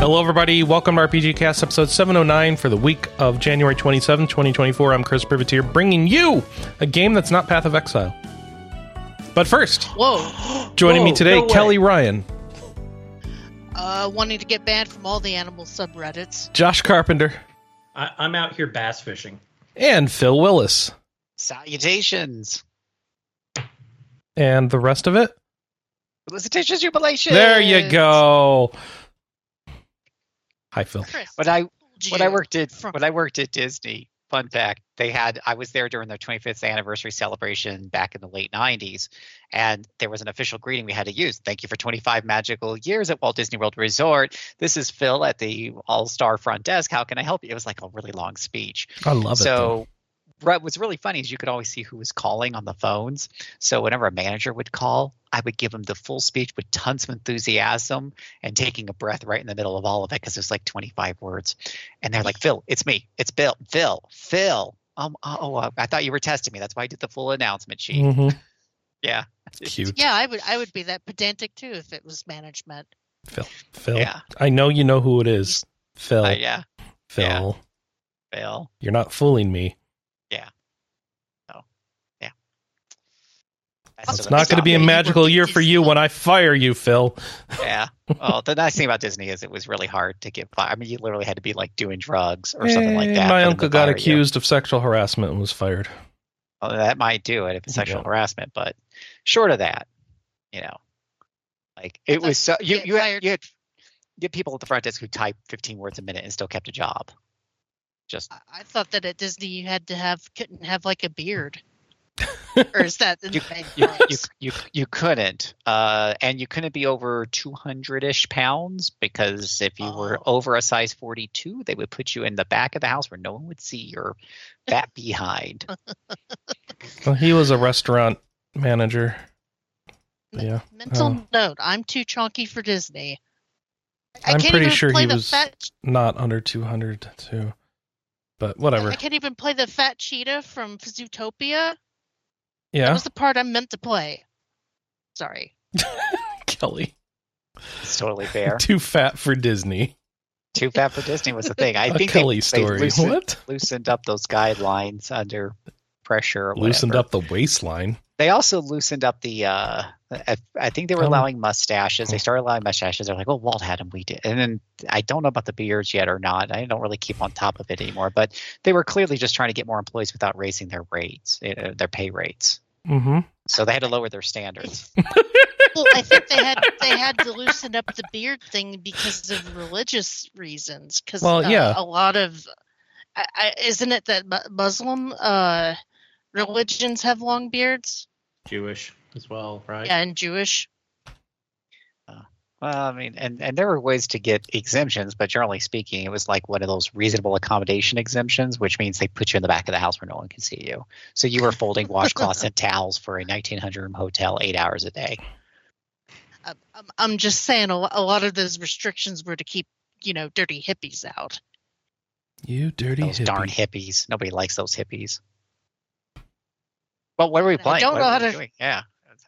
Hello, everybody. Welcome to RPG Cast episode 709 for the week of January 27, 2024. I'm Chris Privateer, bringing you a game that's not Path of Exile. But first, Whoa. joining me today, no. Kelley Ryan, Uh, wanting to get banned from all the animal subreddits. Josh Carpenter, I, I'm out here bass fishing. And Phil Willis. Salutations. And the rest of it? Felicitations, jubilation. There you go. Hi, Phil. Chris, When I told when I worked at from- when I worked at Disney, fun fact, they had I was there during their 25th anniversary celebration back in the late 90s, and there was an official greeting we had to use. Thank you for 25 magical years at Walt Disney World Resort. This is Phil at the All Star front desk. How can I help you? It was like a really long speech. I love it. so what was really funny is you could always see who was calling on the phones. So whenever a manager would call, I would give him the full speech with tons of enthusiasm and taking a breath right in the middle of all of it because there's like 25 words. And they're like, Phil, it's me. It's Bill. Phil. Phil. Um, oh, uh, I thought you were testing me. That's why I did the full announcement sheet. Mhm. Yeah. Cute. yeah, I would I would be that pedantic too if it was management. Phil. Phil. Yeah. I know you know who it is. Phil. Uh, yeah. Phil. yeah. Phil. You're not fooling me. That's It's what not going to be a magical year for you when I fire you, Phil. Yeah. Well, the nice thing about Disney is it was really hard to get fired. I mean, you literally had to be like doing drugs or something like Eh, that. My uncle got fire you. accused of sexual harassment and was fired. Well, that might do it if it's sexual Yeah. harassment, but short of that, you know, like it thought was so you you had, you had you had people at the front desk who typed 15 words a minute and still kept a job. Just I, I thought that at Disney you had to have couldn't have like a beard. or is that in you, the you, you, you, you couldn't, uh, and you couldn't be over 200 ish pounds because if you were Oh. over a size 42, they would put you in the back of the house where no one would see your fat behind. Well, he was a restaurant manager. Yeah. Mental Oh. note: I'm too chunky for Disney. I I'm can't pretty even sure play he the was fat. not under 200 too. But whatever. I can't even play the fat cheetah from Zootopia. That Yeah. was the part I meant to play. Sorry. Kelley. It's totally fair. Too fat for Disney. Too fat for Disney was the thing. I a think Kelley they, story. They loosened, what? loosened up those guidelines under pressure. Or Loosened whatever. up the waistline. They also loosened up the. Uh, I, I think they were Um, allowing mustaches. They started allowing mustaches. They're like, "Oh, Walt had them, we did." And then I don't know about the beards yet or not. I don't really keep on top of it anymore. But they were clearly just trying to get more employees without raising their rates, uh, their pay rates. Mm-hmm. So they had to lower their standards. Well, I think they had they had to loosen up the beard thing because of religious reasons. Because Well, yeah. a lot of I, I, isn't it that Muslim uh, religions have long beards? Jewish as well, right? Yeah, and Jewish. Uh, well, I mean, and, and there were ways to get exemptions, but generally speaking, it was like one of those reasonable accommodation exemptions, which means they put you in the back of the house where no one can see you. So you were folding washcloths and towels for a 1900 room hotel eight hours a day. I'm, I'm- I'm just saying a, lot of those restrictions were to keep you know dirty hippies out. You dirty Those hippie. darn hippies. Nobody likes those hippies. Well, what are we playing? I playing? don't What know how to- doing? Yeah.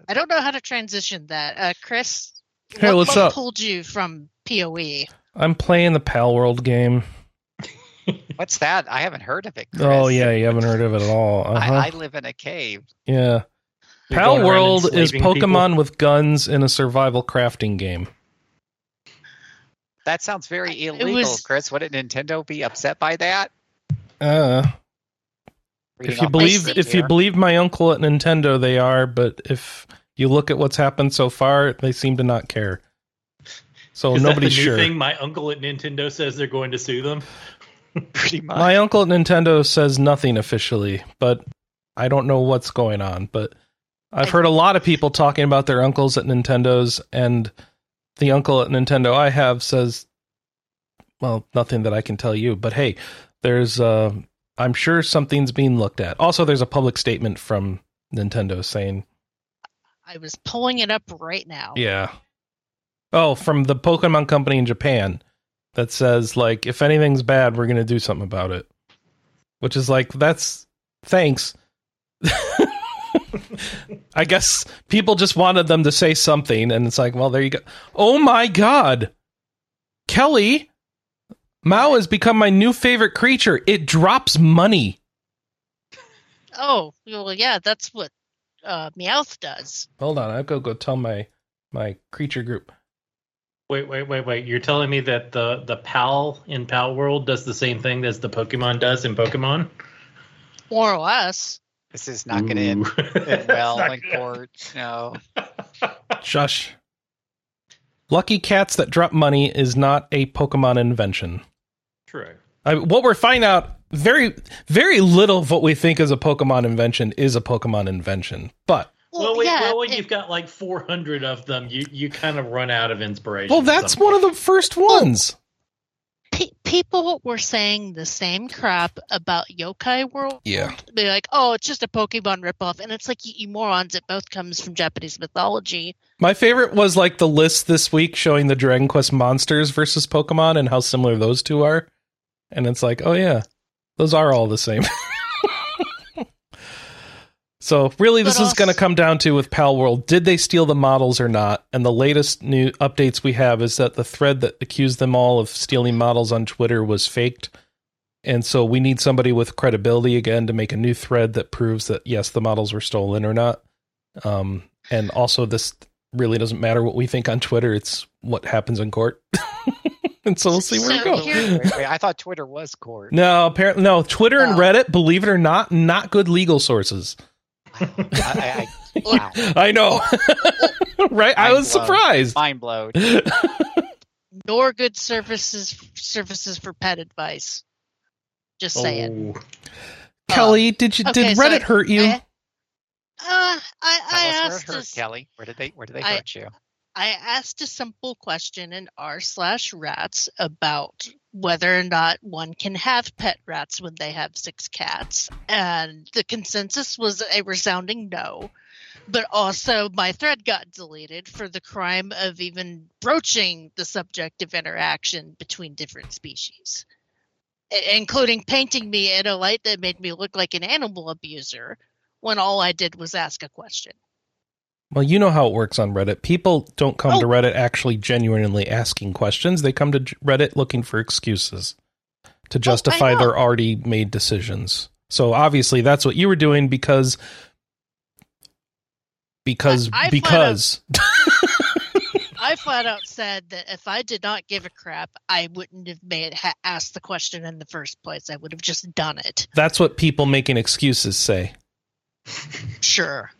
I don't know how to transition that. Uh, Chris, Hey, what, what's what up? pulled you from? POE? I'm playing the Pal World game. What's that? I haven't heard of it. Chris. Oh yeah, you haven't heard of it at all. Uh-huh. I, I live in a cave. yeah. You're Pal World is enslaving people? Pokemon with guns in a survival crafting game. That sounds very illegal, was- Chris. Wouldn't Nintendo be upset by that? Uh, Reading if you believe script if you believe my uncle at Nintendo, they are. But if you look at what's happened so far, they seem to not care. So Is nobody's that the new sure. thing? My uncle at Nintendo says they're going to sue them. pretty much. My uncle at Nintendo says nothing officially, but I don't know what's going on. But I've heard a lot of people talking about their uncles at Nintendo's, and the uncle at Nintendo I have says, well, nothing that I can tell you. But hey, there's, uh, I'm sure something's being looked at. Also, there's a public statement from Nintendo saying, I was pulling it up right now. yeah. Oh, from the Pokemon company in Japan that says, like, if anything's bad, we're going to do something about it. which is like that's thanks. I guess people just wanted them to say something, and it's like, well, there you go. Oh my god, Kelley, Mau has become my new favorite creature. It drops money. Oh, well, yeah, that's what uh, Meowth does. Hold on, I'll go go tell my my creature group. Wait, wait, wait, wait. You're telling me that the the PAL in PAL World does the same thing as the Pokemon does in Pokemon? More or less. This is not going to end, end well Not in good. court. No. Shush. Lucky cats that drop money is not a Pokemon invention. True. I, what we're finding out very very little of what we think is a Pokemon invention is a Pokemon invention. But Well, wait, yeah, well, when it- you've got like 400 of them, you you kind of run out of inspiration. well, that's one of the first ones. pe- people were saying the same crap about Yokai World. Yeah. They're like, oh, it's just a Pokemon ripoff. And it's like, you, you morons, it both comes from Japanese mythology. My favorite was like the list this week showing the Dragon Quest monsters versus Pokemon and how similar those two are. And it's like, oh yeah, those are all the same. so really, this But is going to come down to with Pal World: did they steal the models or not? And the latest new updates we have is that the thread that accused them all of stealing models on Twitter was faked. And so we need somebody with credibility again to make a new thread that proves that yes, the models were stolen or not. Um, and also, this really doesn't matter what we think on Twitter; it's what happens in court. and so we'll see where it So goes. here- Wait, wait, I thought Twitter was court. No, apparently no. Twitter and Reddit, believe it or not, not good legal sources. I, I, I, wow. I know, right? I was blown. surprised. Mind blown. Nor good services services for pet advice. Just saying. Oh, Kelley, did you okay, did so Reddit hurt you? I, uh, I, I Tell where it asked hurt, this, Kelley. Where did they Where did they I- hurt you? I asked a simple question in r slash rats about whether or not one can have pet rats when they have six cats, and the consensus was a resounding no. But also, my thread got deleted for the crime of even broaching the subject of interaction between different species, including painting me in a light that made me look like an animal abuser when all I did was ask a question. Well, you know how it works on Reddit. People don't come to Oh. Reddit actually genuinely asking questions. They come to Reddit looking for excuses to oh, justify know. their already made decisions. So obviously that's what you were doing because because I- I flat because I flat out said that if I did not give a crap, I wouldn't have made ha- asked the question in the first place. I would have just done it. that's what people making excuses say. Sure.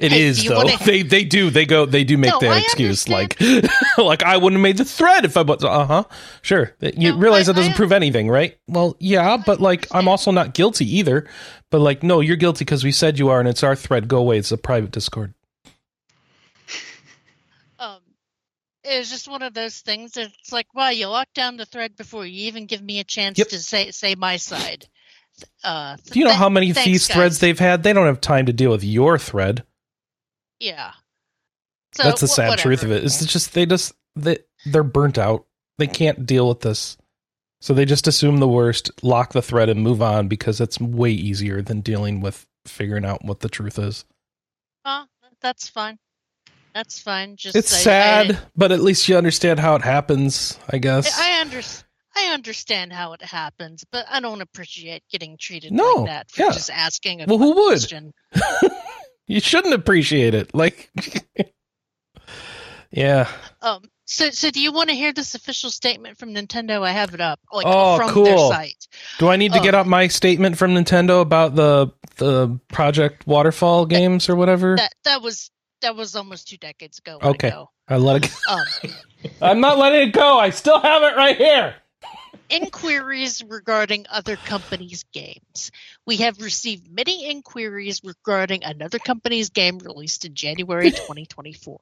It Hey, is though. wanna- They they do. They go they do make No, their I excuse like understand. like I wouldn't have made the thread if I was uh-huh. Sure. You No, realize I- that doesn't I- prove anything, right? Well, yeah, but like I'm also not guilty either. But like no, you're guilty because we said you are and it's our thread. Go away. It's a private Discord. Um, it was just one of those things. that It's like, wow, you locked down the thread before you even give me a chance Yep. to say say my side. Uh, Do you know th- how many thanks, these threads they've had? They don't have time to deal with your thread. Yeah. So, That's the sad truth of whatever. it. It's just they just they they're burnt out. They can't deal with this. So they just assume the worst, lock the thread and move on because it's way easier than dealing with figuring out what the truth is. Uh, that's fine. That's fine. Just It's sad, but at least you understand how it happens, I guess. I under, I understand how it happens, but I don't appreciate getting treated No, like that for yeah. just asking a Well, who would? question. you shouldn't appreciate it. Like Yeah. Um, so, so do you want to hear this official statement from Nintendo? I have it up, like Oh, from cool. their site. Do I need to Oh. get up my statement from Nintendo about the the Project Waterfall games or whatever? That that was that was almost two decades ago. Okay. I let it Um, I'm not letting it go. I still have it right here. inquiries regarding other companies' games. We have received many inquiries regarding another company's game released in January 2024.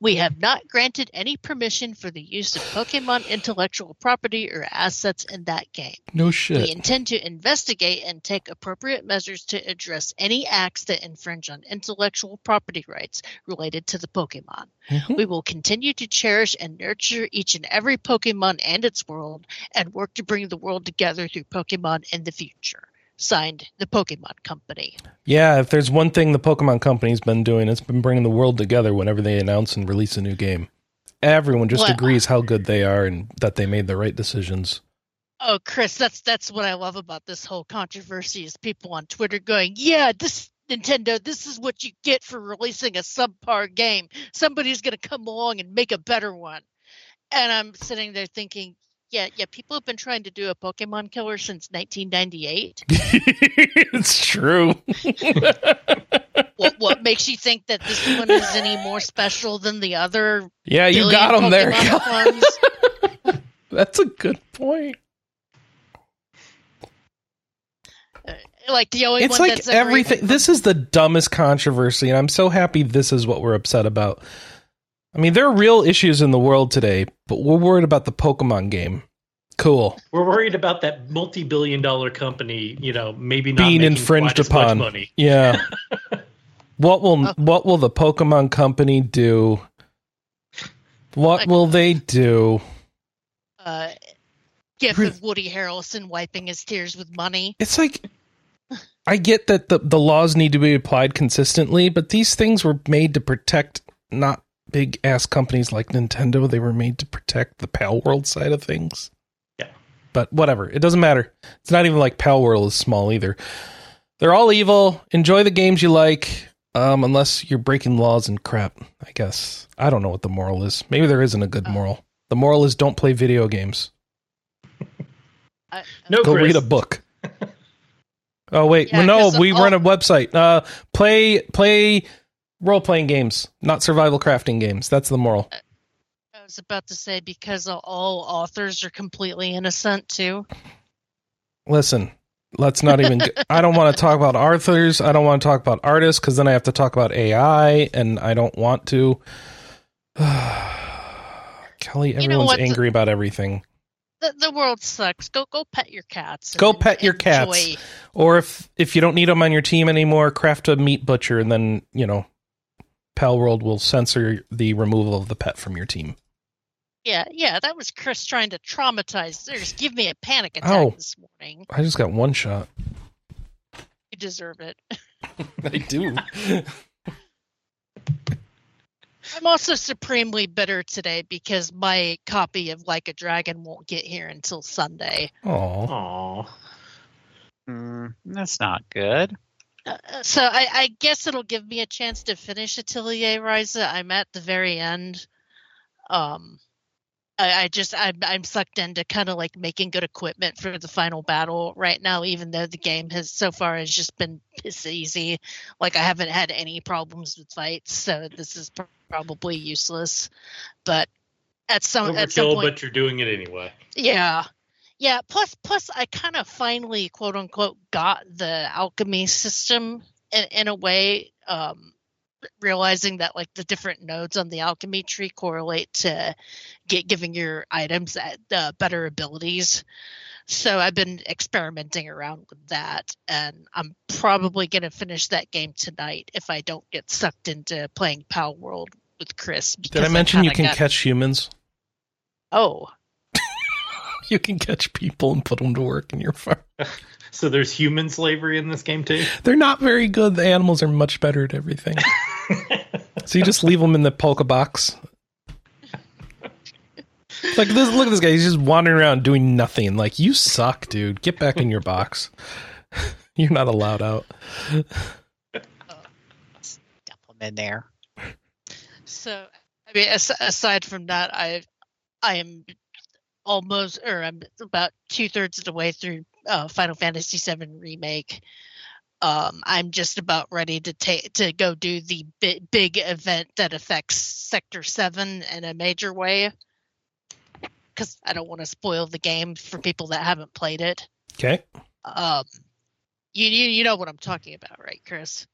We have not granted any permission for the use of Pokemon intellectual property or assets in that game. No shit. We intend to investigate and take appropriate measures to address any acts that infringe on intellectual property rights related to the Pokemon. Mhm. We will continue to cherish and nurture each and every Pokemon and its world and work to bring the world together through Pokemon in the future. Signed the Pokemon Company. Yeah, if there's one thing the Pokemon Company's been doing, it's been bringing the world together whenever they announce and release a new game. Everyone just Well, agrees how good they are and that they made the right decisions. Oh, Chris, that's that's what I love about this whole controversy is people on Twitter going, "Yeah, this Nintendo, this is what you get for releasing a subpar game. Somebody's going to come along and make a better one." And I'm sitting there thinking, "Yeah, yeah, people have been trying to do a Pokemon killer since 1998. it's true. what what makes you think that this one is any more special than the other yeah, you got them there. Pokemon clones?" That's a good point. Uh, like the only It's like everything. This is the dumbest controversy, and I'm so happy this is what we're upset about. I mean, there are real issues in the world today, but we're worried about the Pokemon game. Cool. We're worried about that multi-billion-dollar company, you know, maybe not Being infringed quite as much upon. money. Yeah. what will Oh. what will the Pokemon company do? What Like- will they do? uh, gif Re- of Woody Harrelson wiping his tears with money. It's like I get that the the laws need to be applied consistently, but these things were made to protect not big ass companies like Nintendo. They were made to protect the Pal World side of things. Yeah. But whatever, it doesn't matter. It's not even like Pal World is small either. They're all evil. Enjoy the games you like, um, unless you're breaking laws and crap. I guess I don't know what the moral is. Maybe there isn't a good Uh. moral. The moral is don't play video games. I, No, Go Chris. read a book. oh wait, Yeah, no, 'cause we all- run a website. Uh, play play role playing games, not survival crafting games. That's the moral. I was about to say because all authors are completely innocent too. Listen, let's not even. I don't want to talk about authors. I don't want to talk about artists because then I have to talk about AI, and I don't want to. Kelley, know everyone's what? angry about everything. The, the world sucks. Go go pet your cats. Go and pet your cats. Or if if you don't need them on your team anymore, craft a meat butcher, and then you know, Pal World will censor the removal of the pet from your team. Yeah, yeah. That was Chris trying to traumatize. Just give me a panic attack Ow. this morning. I just got one shot. You deserve it. I do. I'm also supremely bitter today because my copy of Like a Dragon won't get here until Sunday. Aw. Aw. Mm, that's not good. Uh, so I, I guess it'll give me a chance to finish Atelier Ryza. I'm at the very end. Um, I, I just I'm I'm sucked into kind of like making good equipment for the final battle right now. Even though the game has so far has just been piss easy, like I haven't had any problems with fights, so this is pr- probably useless. But at some at some point, but you're doing it anyway. yeah. Yeah, plus plus I kind of finally quote unquote got the alchemy system in, in a way um realizing that like the different nodes on the alchemy tree correlate to get giving your items at, uh, better abilities. So I've been experimenting around with that and I'm probably going to finish that game tonight if I don't get sucked into playing Pal World with Chris. Did I mention you can got- catch humans? Oh, You can catch people and put them to work in your farm. So there's human slavery in this game too. They're not very good. The animals are much better at everything. so you just leave them in the polka box. Like this, look at this guy. He's just wandering around doing nothing. Like you suck, dude. Get back in your box. You're not allowed out. Dump them in there. So, I mean, aside from that, I, I am almost, or I'm about two thirds of the way through uh, Final Fantasy VII remake. Um, I'm just about ready to take to go do the bi- big event that affects Sector Seven in a major way. Because I don't want to spoil the game for people that haven't played it. Okay. Um, you, you you know what I'm talking about, right, Chris?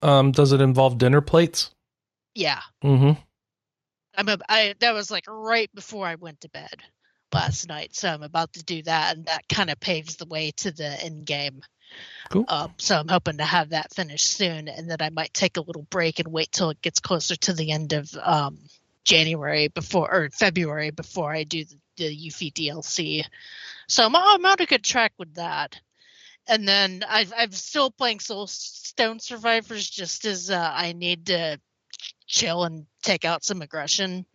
Um, does it involve dinner plates? Yeah. Mm-hmm. I'm a, I that was like right before I went to bed last night, so I'm about to do that, and that kind of paves the way to the end game. Cool. Um, so I'm hoping to have that finished soon, and then I might take a little break and wait till it gets closer to the end of um, January before or February before I do the, the Yuffie DLC. So I'm, I'm on a good track with that. and then I've, I'm still playing Soul Stone Survivors just as uh, I need to chill and take out some aggression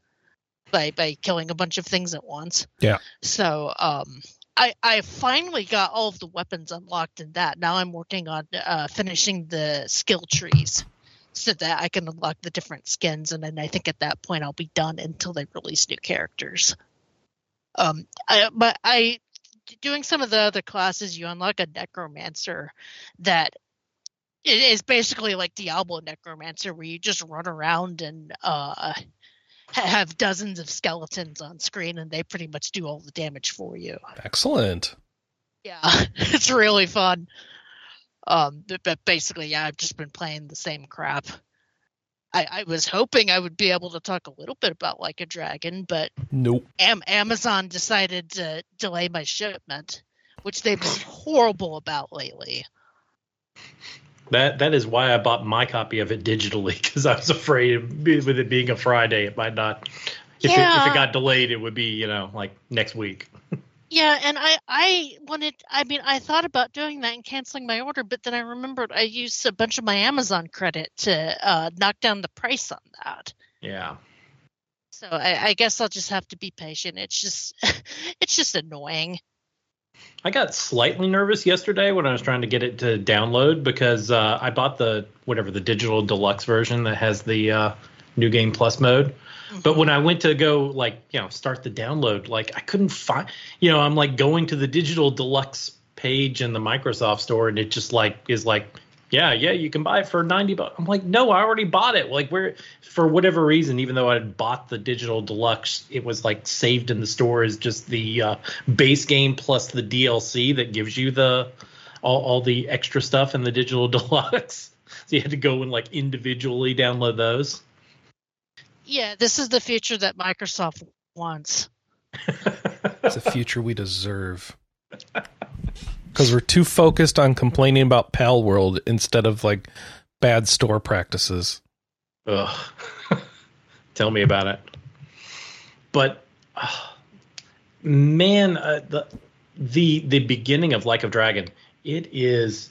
by by killing a bunch of things at once. Yeah. So um, I I finally got all of the weapons unlocked in that. Now I'm working on uh, finishing the skill trees so that I can unlock the different skins, and then I think at that point I'll be done until they release new characters. Um, I, but I doing some of the other classes, you unlock a necromancer that it is basically like Diablo necromancer, where you just run around and uh, have dozens of skeletons on screen, and they pretty much do all the damage for you. Excellent. Yeah, it's really fun. Um, but, but basically, yeah, I've just been playing the same crap. I, I was hoping I would be able to talk a little bit about Like a Dragon, but Nope. Am- Amazon decided to delay my shipment, which they've been horrible about lately. That that is why I bought my copy of it digitally because I was afraid with it being a Friday, it might not. If, it, if it got delayed, it would be you know like next week. Yeah, and I I wanted I mean I thought about doing that and canceling my order, but then I remembered I used a bunch of my Amazon credit to uh, knock down the price on that. Yeah. So I, I guess I'll just have to be patient. It's just it's just annoying. I got slightly nervous yesterday when I was trying to get it to download because uh, I bought the whatever the digital deluxe version that has the uh, new game plus mode. But when I went to go like you know start the download, like I couldn't find. You know, I'm like going to the digital deluxe page in the Microsoft store, and it just like is like, yeah, yeah, you can buy it for ninety bucks. I'm like, no, I already bought it. Like where for whatever reason, even though I had bought the digital deluxe, it was like saved in the store as just the uh, base game plus the DLC that gives you the all, all the extra stuff in the digital deluxe. So you had to go and like individually download those. Yeah, this is the future that Microsoft wants. It's a future we deserve. Because we're too focused on complaining about Pal World instead of like bad store practices. Ugh. Tell me about it. But uh, man, uh, the the the beginning of Like of Dragon, it is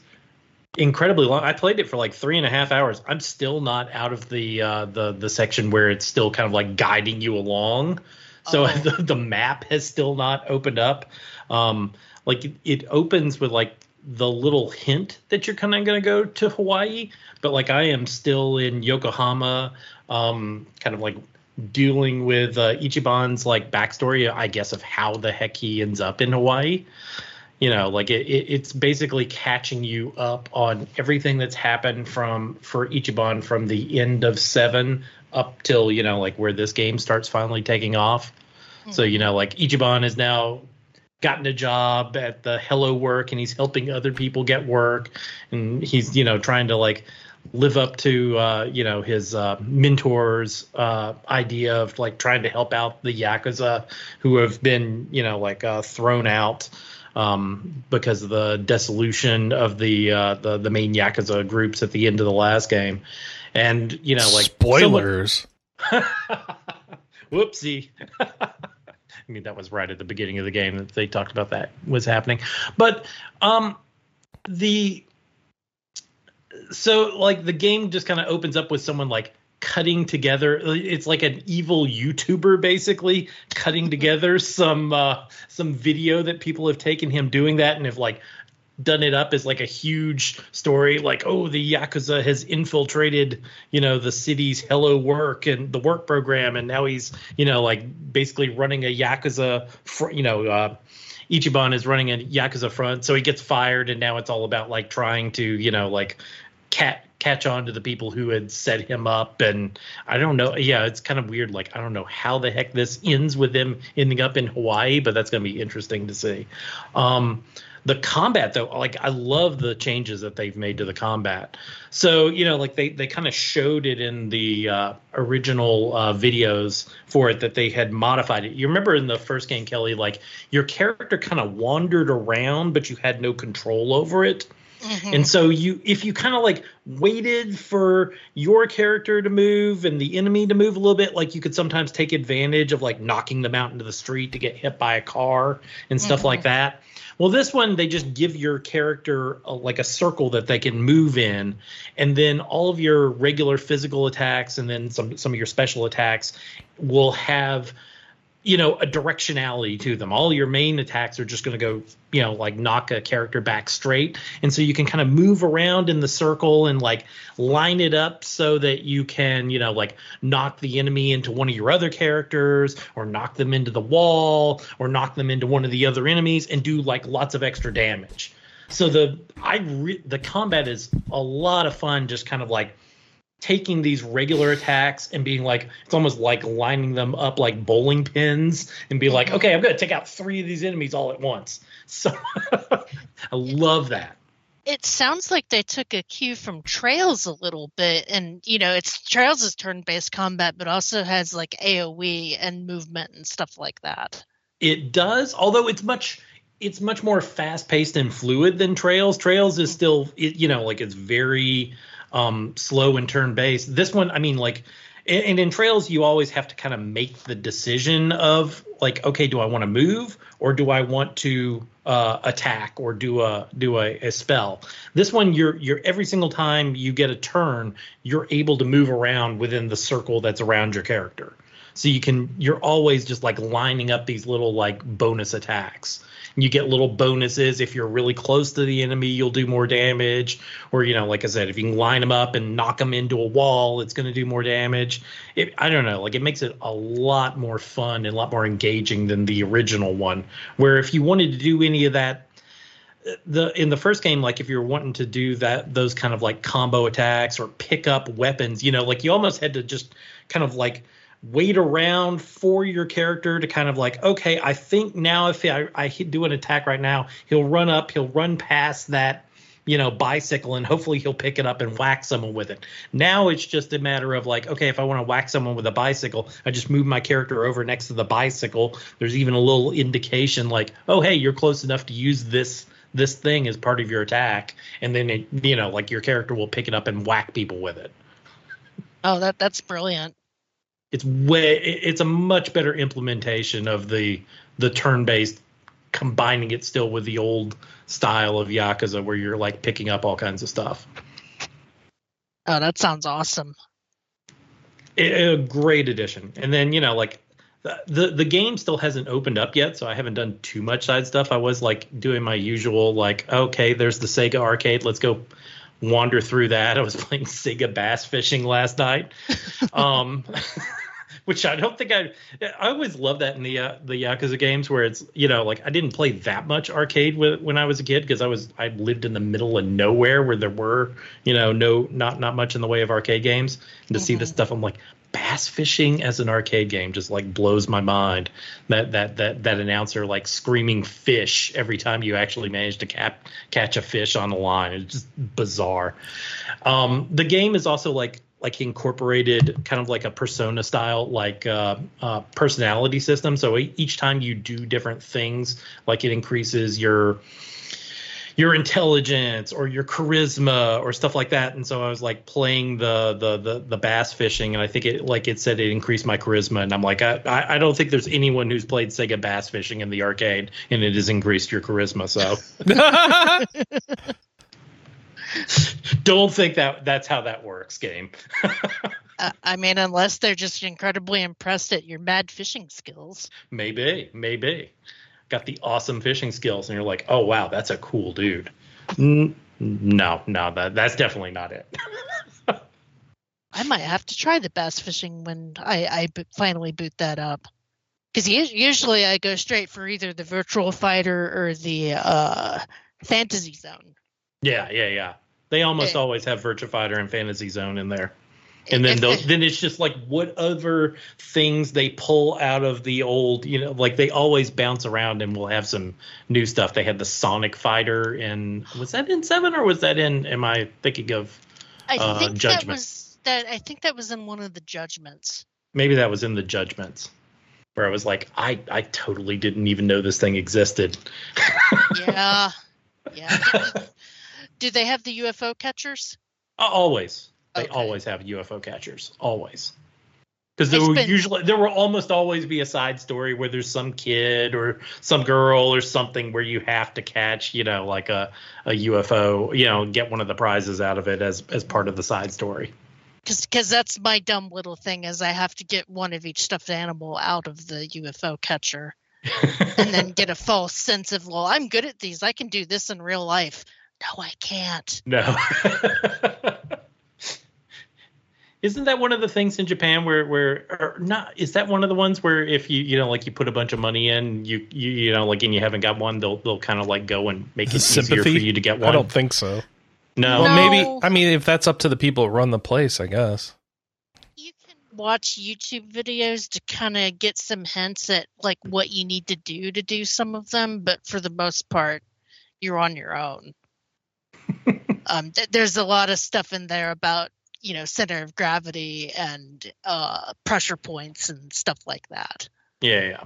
incredibly long. I played it for like three and a half hours. I'm still not out of the uh, the the section where it's still kind of like guiding you along. So Oh. the, the map has still not opened up. Um, like it, opens with like the little hint that you're kind of going to go to Hawaii, but like I am still in Yokohama, um, kind of like dealing with uh, Ichiban's like backstory, I guess, of how the heck he ends up in Hawaii. You know, like it, it, it's basically catching you up on everything that's happened from for Ichiban from the end of seven up till you know like where this game starts finally taking off. So you know, like Ichiban is now gotten a job at the Hello Work, and he's helping other people get work, and he's you know trying to like live up to uh, you know his uh, mentor's uh, idea of like trying to help out the yakuza who have been you know like uh, thrown out um, because of the dissolution of the, uh, the the main yakuza groups at the end of the last game, and you know like someone- Spoilers. Whoopsie. I mean, that was right at the beginning of the game that they talked about that was happening. But um, the so like the game just kind of opens up with someone like cutting together it's like an evil youtuber basically cutting together some uh some video that people have taken him doing that and have like done it up as like a huge story like oh the yakuza has infiltrated you know the city's hello work and the work program and now he's you know like basically running a yakuza fr- you know uh ichiban is running a yakuza front. So he gets fired and now it's all about like trying to you know like cat catch on to the people who had set him up. And i don't know yeah it's kind of weird like i don't know how the heck this ends with them ending up in hawaii but that's going to be interesting to see. Um the combat though like i love the changes that they've made to the combat so you know like they they kind of showed it in the uh, original uh, videos for it that they had modified it you remember in the first game kelley like your character kind of wandered around but you had no control over it Mhm. And so you if you kind of like waited for your character to move and the enemy to move a little bit, like you could sometimes take advantage of like knocking them out into the street to get hit by a car and stuff Mhm. like that. Well, this one they just give your character a, like a circle that they can move in, and then all of your regular physical attacks and then some some of your special attacks will have you know a directionality to them. All your main attacks are just going to go you know like knock a character back straight. And so you can kind of move around in the circle and like line it up so that you can you know like knock the enemy into one of your other characters or knock them into the wall or knock them into one of the other enemies and do like lots of extra damage. So the i re- the combat is a lot of fun just kind of like taking these regular attacks and being like it's almost like lining them up like bowling pins and be like okay i'm going to take out three of these enemies all at once. So i love that. It sounds like they took a cue from Trails a little bit, and you know, it's Trails is turn-based combat, but also has like AOE and movement and stuff like that. it does although it's much it's much more fast paced and fluid than trails. Trails is mm. still it, you know like it's very um slow and turn based. This one i mean like and in trails you always have to kind of make the decision of like okay do i want to move or do i want to uh, attack or do a do a, a spell? This one you're you're every single time you get a turn you're able to move around within the circle that's around your character. So you can you're always just like lining up these little like bonus attacks you get little bonuses. If you're really close to the enemy you'll do more damage. Or you know like i said if you can line them up and knock them into a wall it's going to do more damage. It, i don't know like it makes it a lot more fun and a lot more engaging than the original one. Where if you wanted to do any of that the in the first game like if you're wanting to do that those kind of like combo attacks or pick up weapons you know like you almost had to just kind of like wait around for your character to kind of like okay i think now if i, I do an attack right now he'll run up he'll run past that you know bicycle and hopefully he'll pick it up and whack someone with it. Now it's just a matter of like okay if i want to whack someone with a bicycle i just move my character over next to the bicycle. There's even a little indication like oh hey you're close enough to use this this thing as part of your attack. And then it you know like your character will pick it up and whack people with it. Oh, that that's brilliant. It's way it's a much better implementation of the the turn based combining it still with the old style of yakuza where you're like picking up all kinds of stuff. Oh, that sounds awesome. a a great addition. And then you know like the, the the game still hasn't opened up yet so i haven't done too much side stuff. I was like doing my usual like okay there's the sega arcade let's go wander through that. I was playing sega bass fishing last night. Um which i don't think i i always love that in the uh, the yakuza games where it's you know like i didn't play that much arcade with, when i was a kid because i was i lived in the middle of nowhere where there were you know no not not much in the way of arcade games. And to see this Mhm. stuff i'm like bass fishing as an arcade game just like blows my mind. That that that that announcer like screaming fish every time you actually manage to cap, catch a fish on the line. It's just bizarre. Um the game is also like like incorporated kind of like a persona style like uh, uh personality system. So each time you do different things like it increases your your intelligence or your charisma or stuff like that. And so i was like playing the the the, the bass fishing and i think it like it said it increased my charisma. And i'm like I, I i don't think there's anyone who's played sega bass fishing in the arcade and it has increased your charisma so. Don't think that that's how that works game. Uh, I mean, unless they're just incredibly impressed at your mad fishing skills. maybe maybe got the awesome fishing skills and you're like oh wow that's a cool dude no no that that's definitely not it I might have to try the bass fishing when I, I finally boot that up. Because usually I go straight for either the Virtua Fighter or the uh, fantasy zone. Yeah, yeah, yeah. They almost Eh. always have Virtua Fighter and Fantasy Zone in there. And then those, then it's just like what other things they pull out of the old, you know, like they always bounce around and we'll have some new stuff. They had the Sonic Fighter in was that in 7 or was that in am I thinking of I uh, think that was that. I think that was in one of the judgments. maybe that was in the Judgments where I was like I I totally didn't even know this thing existed. Yeah, yeah. do they have the UFO catchers? Uh, Always, they Okay. always have UFO catchers. Always, because there It's will been- usually there will almost always be a side story where there's some kid or some girl or something where you have to catch, you know, like a a UFO, you know, get one of the prizes out of it as as part of the side story. Because that's my dumb little thing is I have to get one of each stuffed animal out of the UFO catcher and then get a false sense of well I'm good at these I can do this in real life. No, I can't. No. Isn't that one of the things in Japan where where or not is that one of the ones where if you you know like you put a bunch of money in you you you know like and you haven't got one they'll they'll kind of like go and make it easier for you to get one. I don't think so. no. Well, No. maybe. I mean, if that's up to the people who run the place, I guess. You can watch YouTube videos to kind of get some hints at like what you need to do to do some of them, but for the most part, you're on your own. um, th- there's a lot of stuff in there about you know center of gravity and uh, pressure points and stuff like that. Yeah, yeah.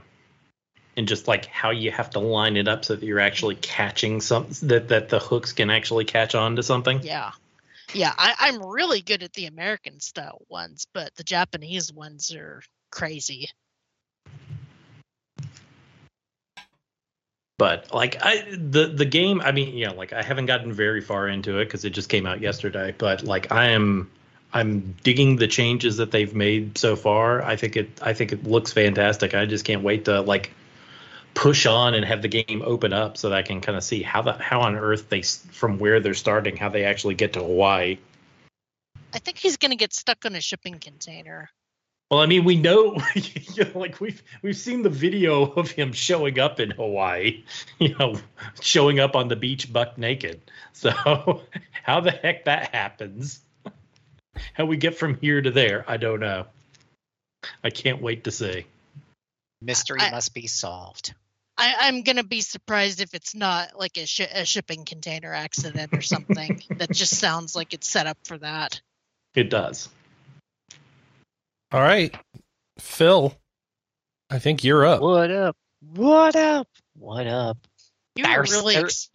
And just like how you have to line it up so that you're actually catching some that that the hooks can actually catch on to something. Yeah. Yeah, I, I'm really good at the American style ones, but the Japanese ones are crazy. but like i the the game i mean you know like i haven't gotten very far into it because it just came out yesterday but like i am i'm digging the changes that they've made so far. I think it i think it looks fantastic. I just can't wait to like push on and have the game open up so that i can kind of see how the how on earth they from where they're starting how they actually get to hawaii. I think he's going to get stuck on a shipping container. well i mean we know you know like we've we've seen the video of him showing up in hawaii you know showing up on the beach buck naked. So how the heck that happens how we get from here to there i don't know i can't wait to see Mystery I- must be solved. I, I'm going to be surprised if it's not like a, shi a shipping container accident or something. that just sounds like it's set up for that. it does All right, Phil. I think you're up. What up? What up? What up? You were really, ex-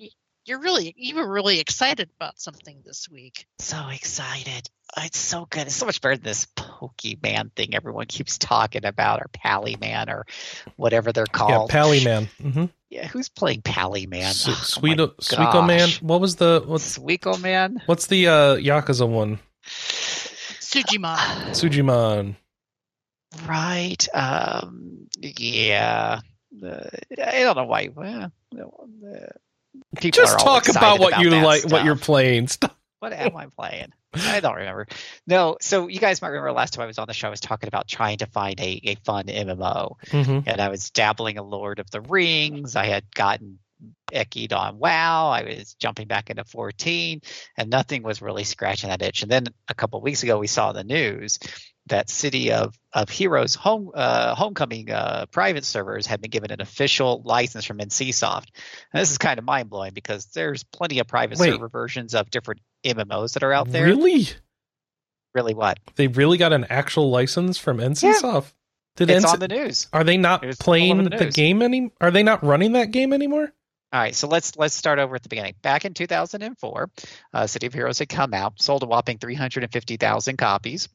you're really, you were really excited about something this week. So excited. Oh, It's so good. It's so much better than this Pokemon thing everyone keeps talking about, or Pally Man, or whatever they're Yeah, called. Pally Man. Mm-hmm. Yeah, who's playing Pally Man? Su- Oh, Sweet, my Man. What was the what's Suiko Man? what's the uh, Yakuza one? Sujimon. Sujimon. Right. Um. Yeah. Uh, I don't know why. Well, uh, people Just talk about what you like, what you're playing. Stop. What am I playing? I don't remember. No, so you guys might remember last time I was on the show, I was talking about trying to find a, a fun MMO. Mm-hmm. And I was dabbling in Lord of the Rings. I had gotten eckied on WoW. I was jumping back into 14, and nothing was really scratching that itch. And then a couple of weeks ago, we saw the news that City of, of Heroes home uh, homecoming uh, private servers had been given an official license from NCSoft. And this is kind of mind blowing because there's plenty of private Wait. server versions of different MMOs that are out there. Really? Really, what? They really got an actual license from NCSoft. Did It's NC- on the news. are they not it was all playing the, the game any? Are they not running that game anymore? All right, so let's let's start over at the beginning. Back in 2004, uh, City of Heroes had come out, sold a whopping 350,000 copies,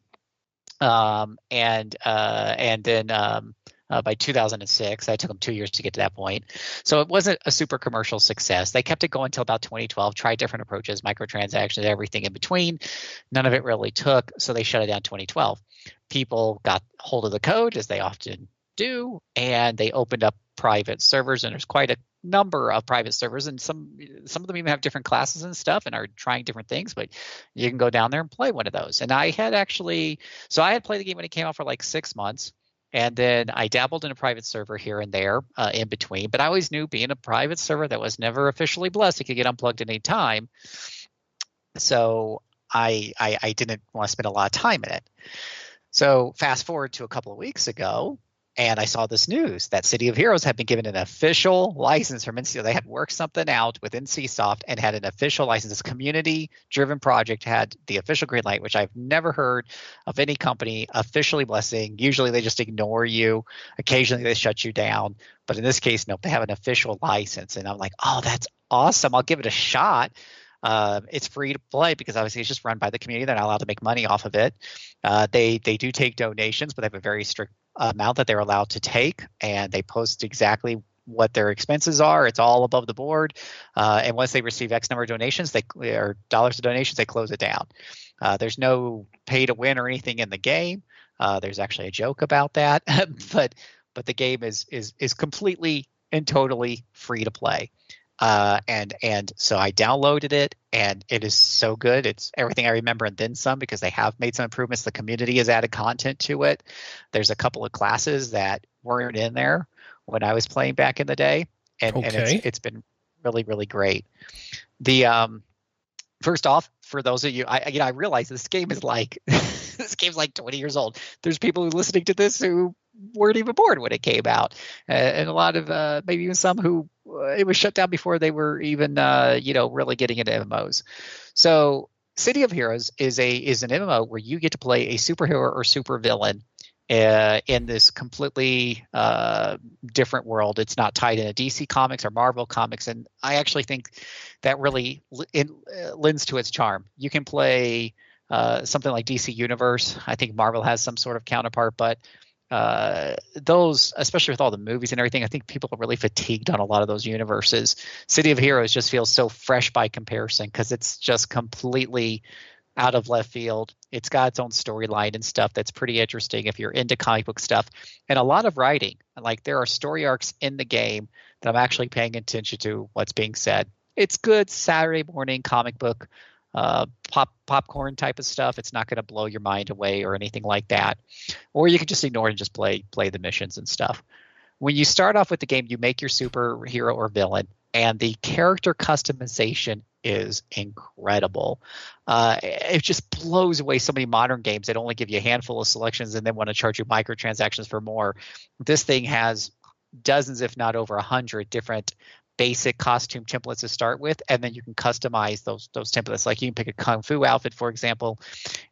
um, and uh, and then um, uh, by 2006, I took them two years to get to that point. So it wasn't a super commercial success. They kept it going until about 2012. Tried different approaches, microtransactions, everything in between. None of it really took, so they shut it down 2012. People got hold of the code as they often do, and they opened up private servers, and there's quite a number of private servers, and some some of them even have different classes and stuff, and are trying different things. But you can go down there and play one of those. And I had actually, so I had played the game when it came out for like six months, and then I dabbled in a private server here and there uh, in between. But I always knew being a private server that was never officially blessed, it could get unplugged at any time. So I I, I didn't want to spend a lot of time in it. So fast forward to a couple of weeks ago, and I saw this news that City of Heroes had been given an official license from NC. They had worked something out with NCSoft and had an official license. This community-driven project had the official green light, which I've never heard of any company officially blessing. Usually they just ignore you. Occasionally they shut you down, but in this case, nope, they have an official license. And I'm like, oh, that's awesome. I'll give it a shot. Uh, it's free to play because obviously it's just run by the community. They're not allowed to make money off of it. Uh, they they do take donations, but they have a very strict amount that they're allowed to take, and they post exactly what their expenses are. It's all above the board. Uh, and once they receive X number of donations, they or dollars of donations, they close it down. Uh, there's no pay to win or anything in the game. Uh, there's actually a joke about that, but but the game is is is completely and totally free to play. Uh, and and so I downloaded it, and it is so good. It's everything I remember and then some because they have made some improvements. The community has added content to it. There's a couple of classes that weren't in there when I was playing back in the day, and, Okay. and it's, it's been really really great. The um, first off, for those of you, I you know I realize this game is like this game's like 20 years old. There's people listening to this who weren't even born when it came out, uh, and a lot of uh, maybe even some who uh, it was shut down before they were even uh, you know really getting into MMOs. So City of Heroes is a is an MMO where you get to play a superhero or supervillain uh, in this completely uh, different world. It's not tied into DC Comics or Marvel Comics, and I actually think that really uh, lends to its charm. You can play uh, something like DC Universe. I think Marvel has some sort of counterpart, but uh, those, especially with all the movies and everything, I think people are really fatigued on a lot of those universes. City of Heroes just feels so fresh by comparison because it's just completely out of left field. It's got its own storyline and stuff that's pretty interesting if you're into comic book stuff, and a lot of writing. Like there are story arcs in the game that I'm actually paying attention to what's being said. It's good Saturday morning comic book uh, pop popcorn type of stuff. It's not going to blow your mind away or anything like that. Or you can just ignore it and just play play the missions and stuff. When you start off with the game, you make your superhero or villain, and the character customization is incredible. Uh, it just blows away so many modern games that only give you a handful of selections and then want to charge you microtransactions for more. This thing has dozens, if not over a hundred, different basic costume templates to start with, and then you can customize those those templates. Like you can pick a kung fu outfit, for example,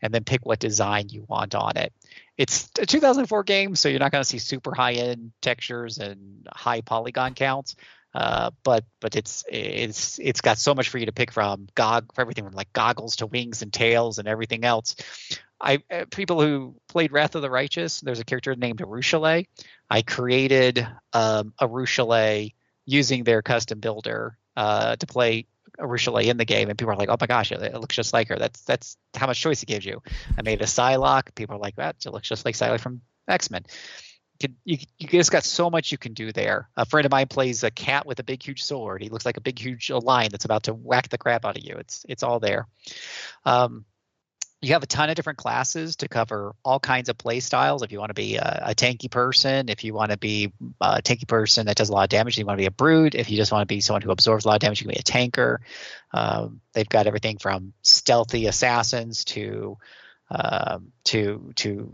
and then pick what design you want on it. It's a 2004 game, so you're not going to see super high end textures and high polygon counts. Uh, but but it's it's it's got so much for you to pick from. Gog for everything from like goggles to wings and tails and everything else. I uh, people who played Wrath of the Righteous. There's a character named Arueshalae. I created um, Arueshalae using their custom builder uh, to play Arueshalae in the game, and people are like, "Oh my gosh, it, looks just like her." That's that's how much choice it gives you. I made a Psylocke. People are like, "That it looks just like Psylocke from X Men." You, you, you just got so much you can do there. A friend of mine plays a cat with a big, huge sword. He looks like a big, huge lion that's about to whack the crap out of you. It's it's all there. Um, you have a ton of different classes to cover all kinds of play styles. If you want to be a, a tanky person, if you want to be a tanky person that does a lot of damage, you want to be a brute. If you just want to be someone who absorbs a lot of damage, you can be a tanker. Um, they've got everything from stealthy assassins to um, to to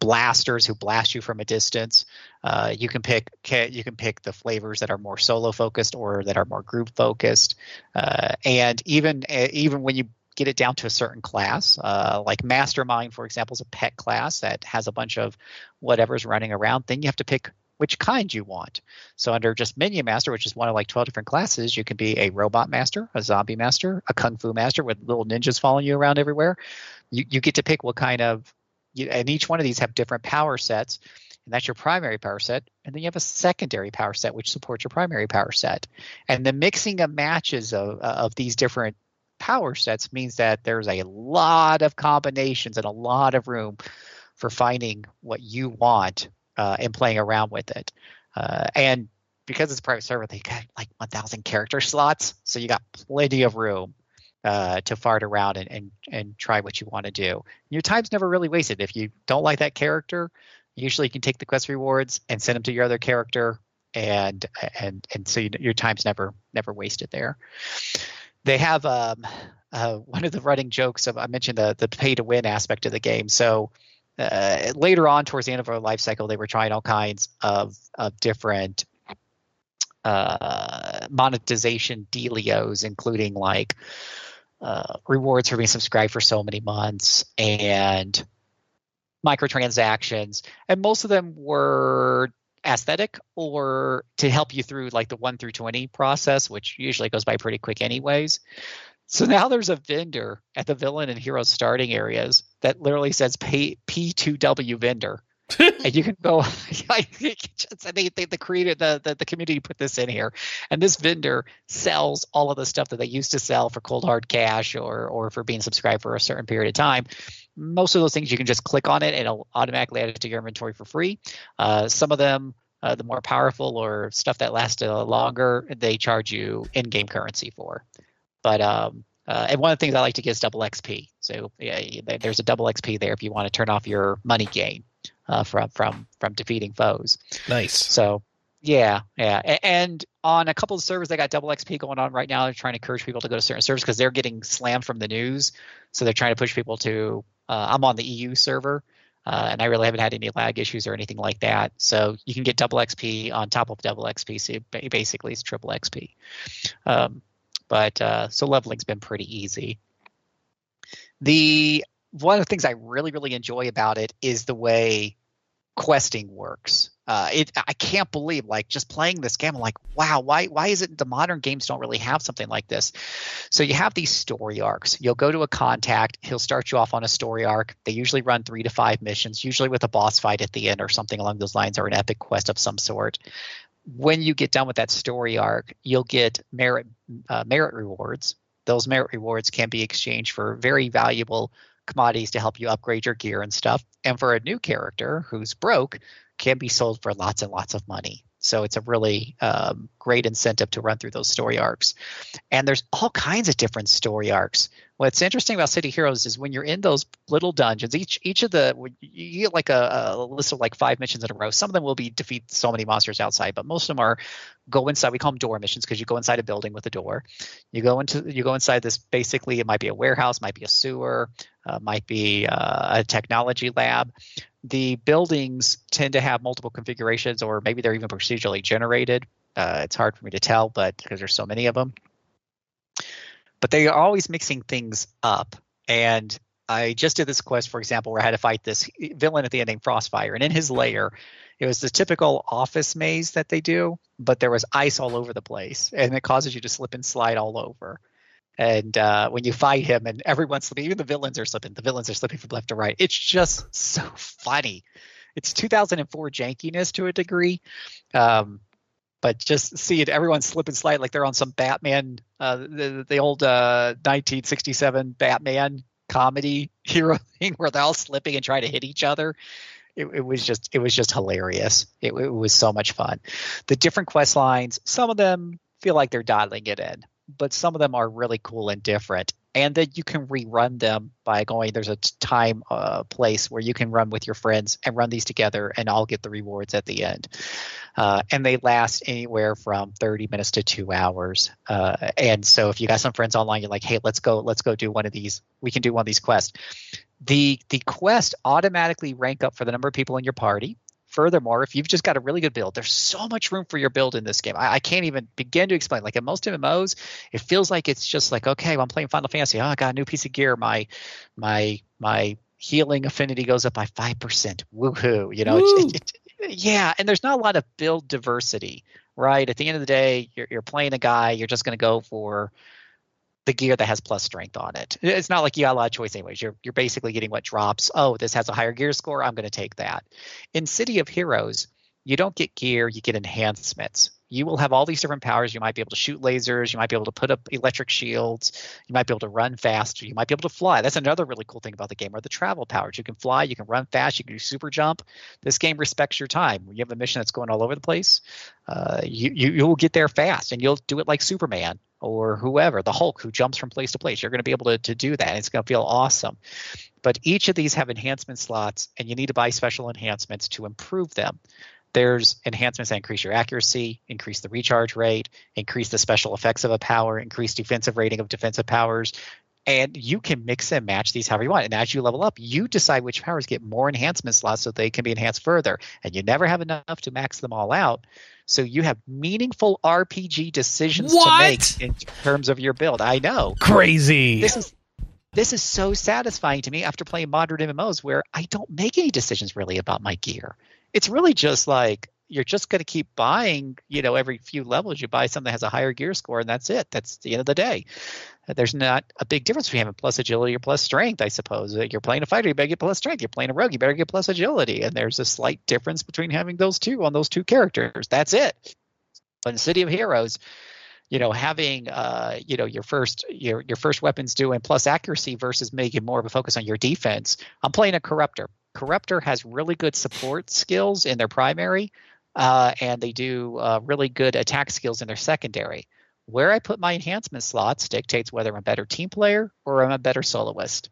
blasters who blast you from a distance. Uh, you can pick you can pick the flavors that are more solo focused or that are more group focused. Uh, and even uh, even when you get it down to a certain class, uh, like Mastermind, for example, is a pet class that has a bunch of whatever's running around. Then you have to pick which kind you want. So under just Minion Master, which is one of like 12 different classes, you can be a robot master, a zombie master, a kung fu master with little ninjas following you around everywhere. You, you get to pick what kind of, you, and each one of these have different power sets. And that's your primary power set. And then you have a secondary power set, which supports your primary power set. And the mixing of matches of, of these different power sets means that there's a lot of combinations and a lot of room for finding what you want uh, and playing around with it. Uh, and because it's a private server, they got like 1,000 character slots, so you got plenty of room uh, to fart around and, and and try what you want to do. Your time's never really wasted. If you don't like that character, usually you can take the quest rewards and send them to your other character, and and and so you, your time's never never wasted there. They have um, uh, one of the running jokes of I mentioned the the pay to win aspect of the game. So uh, later on, towards the end of our life cycle, they were trying all kinds of of different uh, monetization dealios, including like uh, rewards for being subscribed for so many months and microtransactions, and most of them were aesthetic or to help you through like the 1 through 20 process which usually goes by pretty quick anyways. So now there's a vendor at the villain and hero starting areas that literally says P- P2W vendor. and you can go they, they the creator the, the the community put this in here. And this vendor sells all of the stuff that they used to sell for cold hard cash or or for being subscribed for a certain period of time most of those things you can just click on it and it'll automatically add it to your inventory for free uh, some of them uh, the more powerful or stuff that lasts longer, they charge you in-game currency for. But um, uh, and one of the things I like to get is double XP. So yeah, there's a double XP there if you want to turn off your money gain uh, from from from defeating foes. Nice. So yeah, yeah, and on a couple of servers they got double XP going on right now. They're trying to encourage people to go to certain servers because they're getting slammed from the news. So they're trying to push people to. Uh, I'm on the EU server, uh, and I really haven't had any lag issues or anything like that. So you can get double XP on top of double XP. So basically, it's triple XP. Um, but uh, so leveling's been pretty easy. The one of the things I really really enjoy about it is the way questing works. Uh, it I can't believe like just playing this game. I'm like, wow, why why is it the modern games don't really have something like this? So you have these story arcs. You'll go to a contact. He'll start you off on a story arc. They usually run three to five missions, usually with a boss fight at the end or something along those lines, or an epic quest of some sort. When you get done with that story arc, you'll get merit uh, merit rewards. Those merit rewards can be exchanged for very valuable commodities to help you upgrade your gear and stuff. And for a new character who's broke, can be sold for lots and lots of money. So it's a really um, great incentive to run through those story arcs. And there's all kinds of different story arcs. What's interesting about City Heroes is when you're in those little dungeons, each each of the you get like a, a list of like five missions in a row. Some of them will be defeat so many monsters outside, but most of them are go inside. We call them door missions because you go inside a building with a door. You go into you go inside this. Basically, it might be a warehouse, might be a sewer, uh, might be uh, a technology lab. The buildings tend to have multiple configurations, or maybe they're even procedurally generated. Uh, it's hard for me to tell, but because there's so many of them but they are always mixing things up. And I just did this quest, for example, where I had to fight this villain at the end named Frostfire, and in his lair, it was the typical office maze that they do, but there was ice all over the place, and it causes you to slip and slide all over. And uh, when you fight him, and everyone's slipping, even the villains are slipping. The villains are slipping from left to right. It's just so funny. It's 2004 jankiness to a degree, um, but just see it, everyone slip and slide like they're on some Batman, uh, the, the old uh, 1967 Batman comedy hero thing where they're all slipping and trying to hit each other. It, it, was just it was just hilarious. It, it, was so much fun. The different quest lines, some of them feel like they're dialing it in, but some of them are really cool and different and then you can rerun them by going there's a time uh, place where you can run with your friends and run these together and all get the rewards at the end. Uh, and they last anywhere from 30 minutes to two hours. Uh, and so if you got some friends online you're like hey let's go let's go do one of these. We can do one of these quests. The the quest automatically rank up for the number of people in your party furthermore, if you've just got a really good build, there's so much room for your build in this game. I, I, can't even begin to explain. Like in most MMOs, it feels like it's just like, okay, well, I'm playing Final Fantasy. Oh, I got a new piece of gear. My my my healing affinity goes up by five percent. Woohoo! You know, it, it, it, yeah. And there's not a lot of build diversity, right? At the end of the day, you're, you're playing a guy. You're just going to go for the gear that has plus strength on it. It's not like you got a lot of choice anyways. You're you're basically getting what drops. Oh, this has a higher gear score. I'm going to take that. In City of Heroes, you don't get gear, you get enhancements. You will have all these different powers. You might be able to shoot lasers. You might be able to put up electric shields. You might be able to run fast. You might be able to fly. That's another really cool thing about the game are the travel powers. You can fly. You can run fast. You can do super jump. This game respects your time. When you have a mission that's going all over the place, uh, you, you you will get there fast, and you'll do it like Superman or whoever, the Hulk who jumps from place to place. You're going to be able to, to do that. It's going to feel awesome. But each of these have enhancement slots, and you need to buy special enhancements to improve them. There's enhancements that increase your accuracy, increase the recharge rate, increase the special effects of a power, increase defensive rating of defensive powers. And you can mix and match these however you want. And as you level up, you decide which powers get more enhancement slots so they can be enhanced further. And you never have enough to max them all out. So you have meaningful RPG decisions what? to make in terms of your build. I know. Crazy. This is this is so satisfying to me after playing modern MMOs where I don't make any decisions really about my gear. It's really just like you're just going to keep buying, you know, every few levels you buy something that has a higher gear score, and that's it. That's the end of the day. There's not a big difference between having plus agility or plus strength, I suppose. You're playing a fighter, you better get plus strength. You're playing a rogue, you better get plus agility. And there's a slight difference between having those two on those two characters. That's it. But in City of Heroes, you know, having uh, you know your first your your first weapons doing plus accuracy versus making more of a focus on your defense. I'm playing a corruptor. Corruptor has really good support skills in their primary, uh, and they do uh, really good attack skills in their secondary. Where I put my enhancement slots dictates whether I'm a better team player or I'm a better soloist.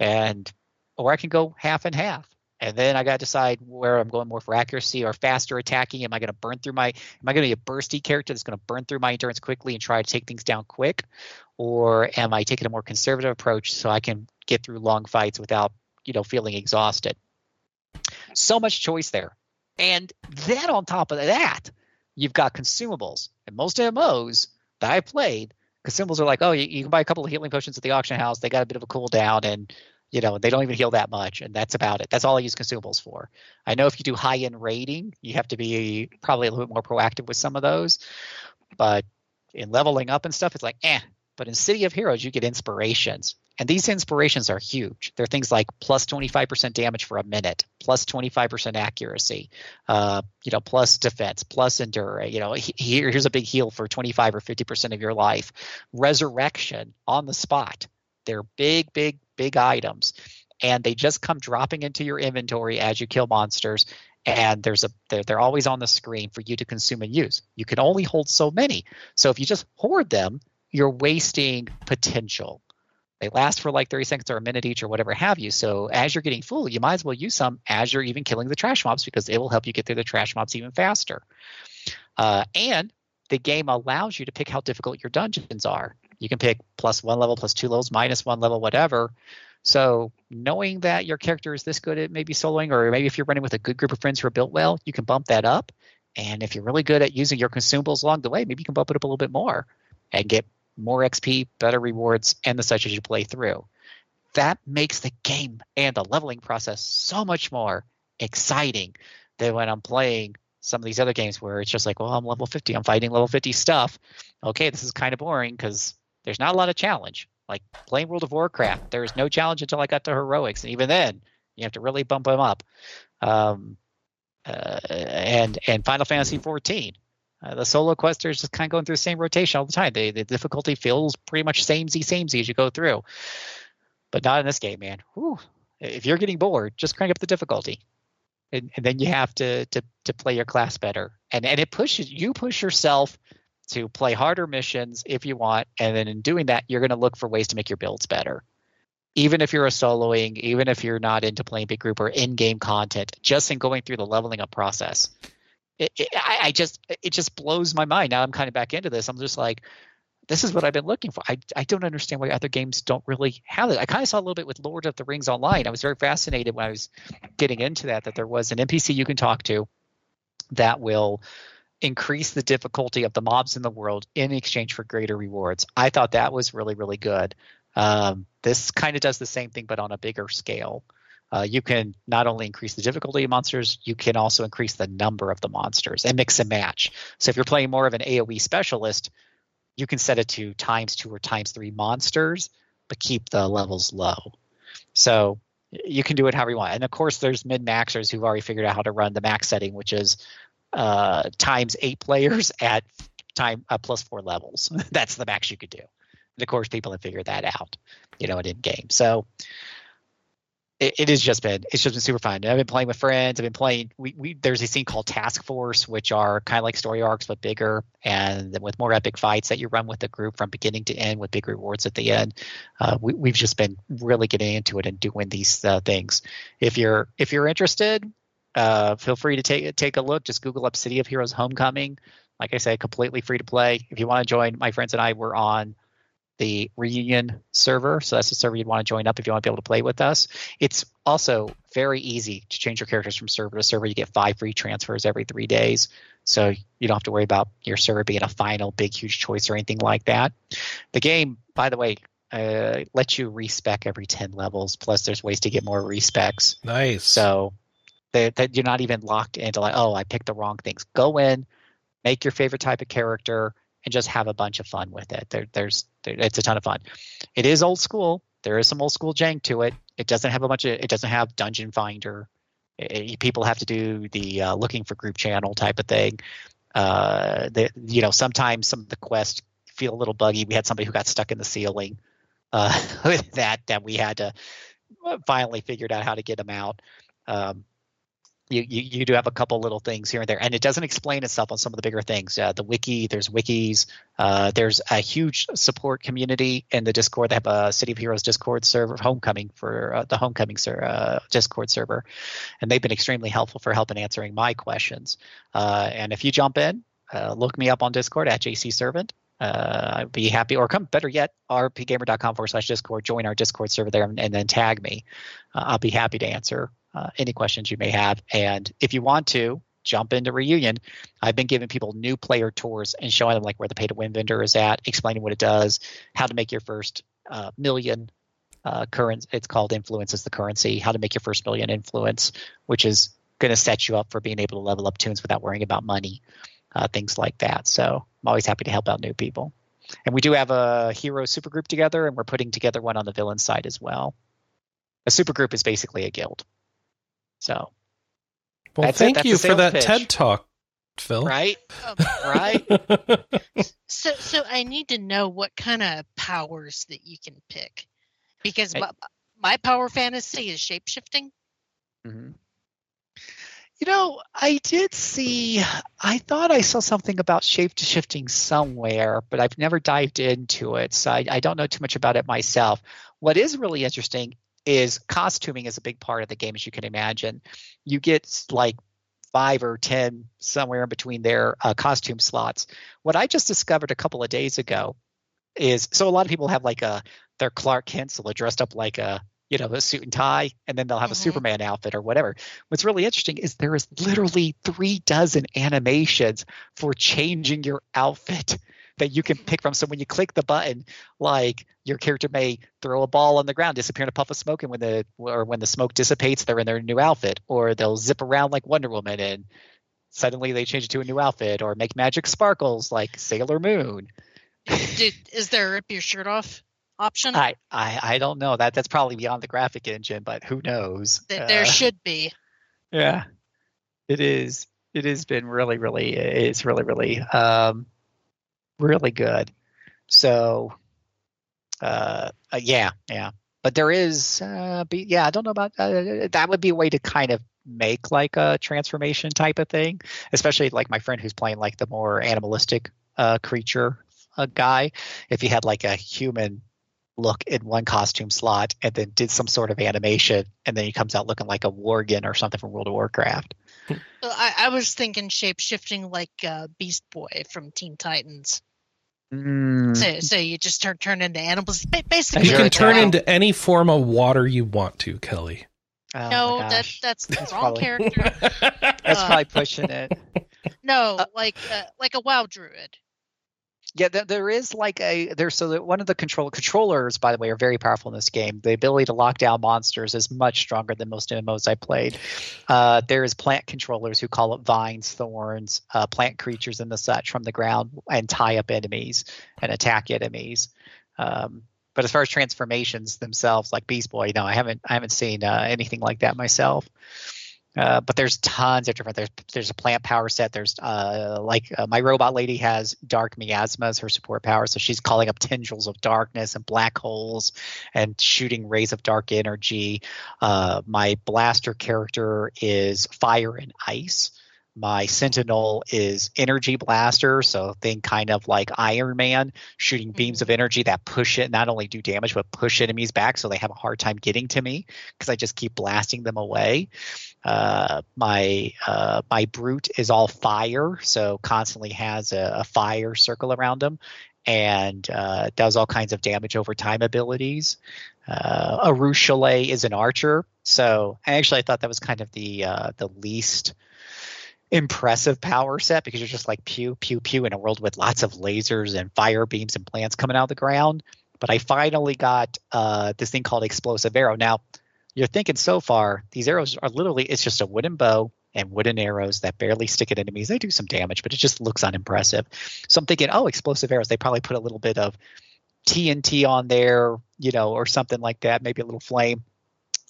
And or I can go half and half. And then I got to decide where I'm going more for accuracy or faster attacking. Am I going to burn through my? Am I going to be a bursty character that's going to burn through my endurance quickly and try to take things down quick, or am I taking a more conservative approach so I can get through long fights without you know feeling exhausted? So much choice there, and then on top of that, you've got consumables. And most MMOs that I played, consumables are like, oh, you, you, can buy a couple of healing potions at the auction house. They got a bit of a cooldown, and you know they don't even heal that much, and that's about it. That's all I use consumables for. I know if you do high end raiding, you have to be probably a little bit more proactive with some of those, but in leveling up and stuff, it's like eh. But in City of Heroes, you get inspirations. And these inspirations are huge. They're things like plus 25% damage for a minute, plus 25% accuracy, uh, you know, plus defense, plus endure. You know, here, here's a big heal for 25 or 50% of your life. Resurrection on the spot. They're big, big, big items. And they just come dropping into your inventory as you kill monsters. And there's a they're, they're always on the screen for you to consume and use. You can only hold so many. So if you just hoard them, you're wasting potential they last for like 30 seconds or a minute each or whatever have you. So as you're getting full, you might as well use some as you're even killing the trash mobs because it will help you get through the trash mobs even faster. Uh, and the game allows you to pick how difficult your dungeons are. You can pick plus one level, plus two levels, minus one level, whatever. So knowing that your character is this good at maybe soloing, or maybe if you're running with a good group of friends who are built well, you can bump that up. And if you're really good at using your consumables along the way, maybe you can bump it up a little bit more and get more XP, better rewards, and the such as you play through. That makes the game and the leveling process so much more exciting than when I'm playing some of these other games where it's just like, well, I'm level 50, I'm fighting level 50 stuff. Okay, this is kind of boring because there's not a lot of challenge. Like playing World of Warcraft, there was no challenge until I got to heroics, and even then, you have to really bump them up. Um, uh, and and Final Fantasy 14, uh, the solo questers just kind of going through the same rotation all the time. They, the difficulty feels pretty much samey, samey as you go through. But not in this game, man. Whew. If you're getting bored, just crank up the difficulty, and, and then you have to, to to play your class better. And and it pushes you push yourself to play harder missions if you want, and then in doing that, you're going to look for ways to make your builds better. Even if you're a soloing, even if you're not into playing big group or in-game content, just in going through the leveling up process, it, it, I, I just it just blows my mind. Now I'm kind of back into this. I'm just like, this is what I've been looking for. I, I don't understand why other games don't really have it. I kind of saw a little bit with Lord of the Rings Online. I was very fascinated when I was getting into that, that there was an NPC you can talk to that will increase the difficulty of the mobs in the world in exchange for greater rewards. I thought that was really, really good. Um, this kind of does the same thing, but on a bigger scale uh, you can not only increase the difficulty of monsters, you can also increase the number of the monsters and mix and match. So if you're playing more of an AoE specialist, you can set it to times two or times three monsters, but keep the levels low. So you can do it however you want. And of course, there's min maxers who've already figured out how to run the max setting, which is uh, times eight players at time uh, plus four levels. That's the max you could do. And of course, people have figured that out, you know, in game. So it, it has just been it's just been super fun. I've been playing with friends. I've been playing. We, we there's a scene called Task Force, which are kind of like story arcs but bigger, and with more epic fights that you run with the group from beginning to end with big rewards at the end. Uh, we, we've just been really getting into it and doing these uh, things. If you're if you're interested, uh, feel free to take take a look. Just Google up City of Heroes Homecoming. Like I said, completely free to play. If you want to join, my friends and I were on the reunion server. So that's the server you'd want to join up if you want to be able to play with us. It's also very easy to change your characters from server to server. You get five free transfers every three days. So you don't have to worry about your server being a final big, huge choice or anything like that. The game, by the way, uh, lets you respec every 10 levels. Plus, there's ways to get more respecs. Nice. So That that you're not even locked into like, oh, I picked the wrong things. Go in, make your favorite type of character, and just have a bunch of fun with it. There, there's there, it's a ton of fun. It is old school. There is some old school jank to it. It doesn't have a bunch of. It doesn't have dungeon finder. It, it, people have to do the uh, looking for group channel type of thing. Uh, the, you know, sometimes some of the quests feel a little buggy. We had somebody who got stuck in the ceiling uh, with that that we had to uh, finally figured out how to get them out. Um, you, you, you do have a couple little things here and there, and it doesn't explain itself on some of the bigger things. Uh, the wiki, there's wikis, uh, there's a huge support community in the Discord. They have a City of Heroes Discord server, Homecoming for uh, the Homecoming ser- uh, Discord server, and they've been extremely helpful for helping answering my questions. Uh, and if you jump in, uh, look me up on Discord at JC Servant. I'd be happy, or come better yet, rpgamer.com forward slash Discord. Join our Discord server there, and, and then tag me. I'll be happy to answer uh, any questions you may have. And if you want to jump into Reunion, I've been giving people new player tours and showing them like where the pay to win vendor is at, explaining what it does, how to make your first uh, million uh, current. It's called influence as the currency. How to make your first million influence, which is going to set you up for being able to level up tunes without worrying about money, uh, things like that. So I'm always happy to help out new people. And we do have a hero supergroup together, and we're putting together one on the villain side as well. A supergroup is basically a guild. So, well, thank you for that pitch. TED talk, Phil. Right, um, right. so, so I need to know what kind of powers that you can pick, because I, my, my, power fantasy is shapeshifting. Mm-hmm. You know, I did see. I thought I saw something about shape shifting somewhere, but I've never dived into it, so I, I don't know too much about it myself. What is really interesting is costuming is a big part of the game, as you can imagine. You get like five or ten somewhere in between their uh, costume slots. What I just discovered a couple of days ago is so a lot of people have like a their Clark Kent, so they're dressed up like a you know a suit and tie, and then they'll have mm-hmm. a Superman outfit or whatever. What's really interesting is there is literally three dozen animations for changing your outfit that you can pick from. So when you click the button, like your character may throw a ball on the ground, disappear in a puff of smoke, and when the or when the smoke dissipates, they're in their new outfit, or they'll zip around like Wonder Woman and suddenly they change it to a new outfit, or make magic sparkles like Sailor Moon. Dude, is there a rip your shirt off option? I, I I don't know that that's probably beyond the graphic engine, but who knows? There uh, should be. Yeah, it is. It has been really, really. It's really, really. Um, really good. So, uh, uh, yeah, yeah. But there is, uh, be, yeah, I don't know about uh, that. Would be a way to kind of make like a transformation type of thing, especially like my friend who's playing like the more animalistic uh, creature uh, guy. If he had like a human look in one costume slot and then did some sort of animation, and then he comes out looking like a worgen or something from World of Warcraft. I, I was thinking shape shifting like uh, Beast Boy from Teen Titans. Mm. So, so you just turn turn into animals. Basically, you can turn into any form of water you want to, Kelley. Oh no, that that's the that's wrong probably, character. that's uh, probably pushing it. No, uh, like uh, like a WoW druid. Yeah, there is like a there's so that one of the control controllers, by the way, are very powerful in this game. The ability to lock down monsters is much stronger than most MMOs I played. Uh, there is plant controllers who call up vines, thorns, uh, plant creatures, and the such from the ground and tie up enemies and attack enemies. Um, but as far as transformations themselves, like Beast Boy, no, I haven't I haven't seen uh, anything like that myself. Uh, but there's tons of different. There's there's a plant power set. There's uh, like uh, my robot lady has dark miasma as her support power, so she's calling up tendrils of darkness and black holes and shooting rays of dark energy. Uh, my blaster character is fire and ice. My Sentinel is energy blaster, so think kind of like Iron Man, shooting beams of mm-hmm. energy that push it, not only do damage, but push enemies back so they have a hard time getting to me because I just keep blasting them away. Uh, my uh, my brute is all fire, so constantly has a, a fire circle around him, and uh, does all kinds of damage over time abilities. Uh, Arueshalae is an archer, so actually I thought that was kind of the uh, the least impressive power set because you're just like pew pew pew in a world with lots of lasers and fire beams and plants coming out of the ground. But I finally got uh, this thing called explosive arrow. Now, you're thinking so far these arrows are literally it's just a wooden bow and wooden arrows that barely stick at enemies. They do some damage, but it just looks unimpressive. So I'm thinking, oh, explosive arrows. They probably put a little bit of TNT on there, you know, or something like that, maybe a little flame.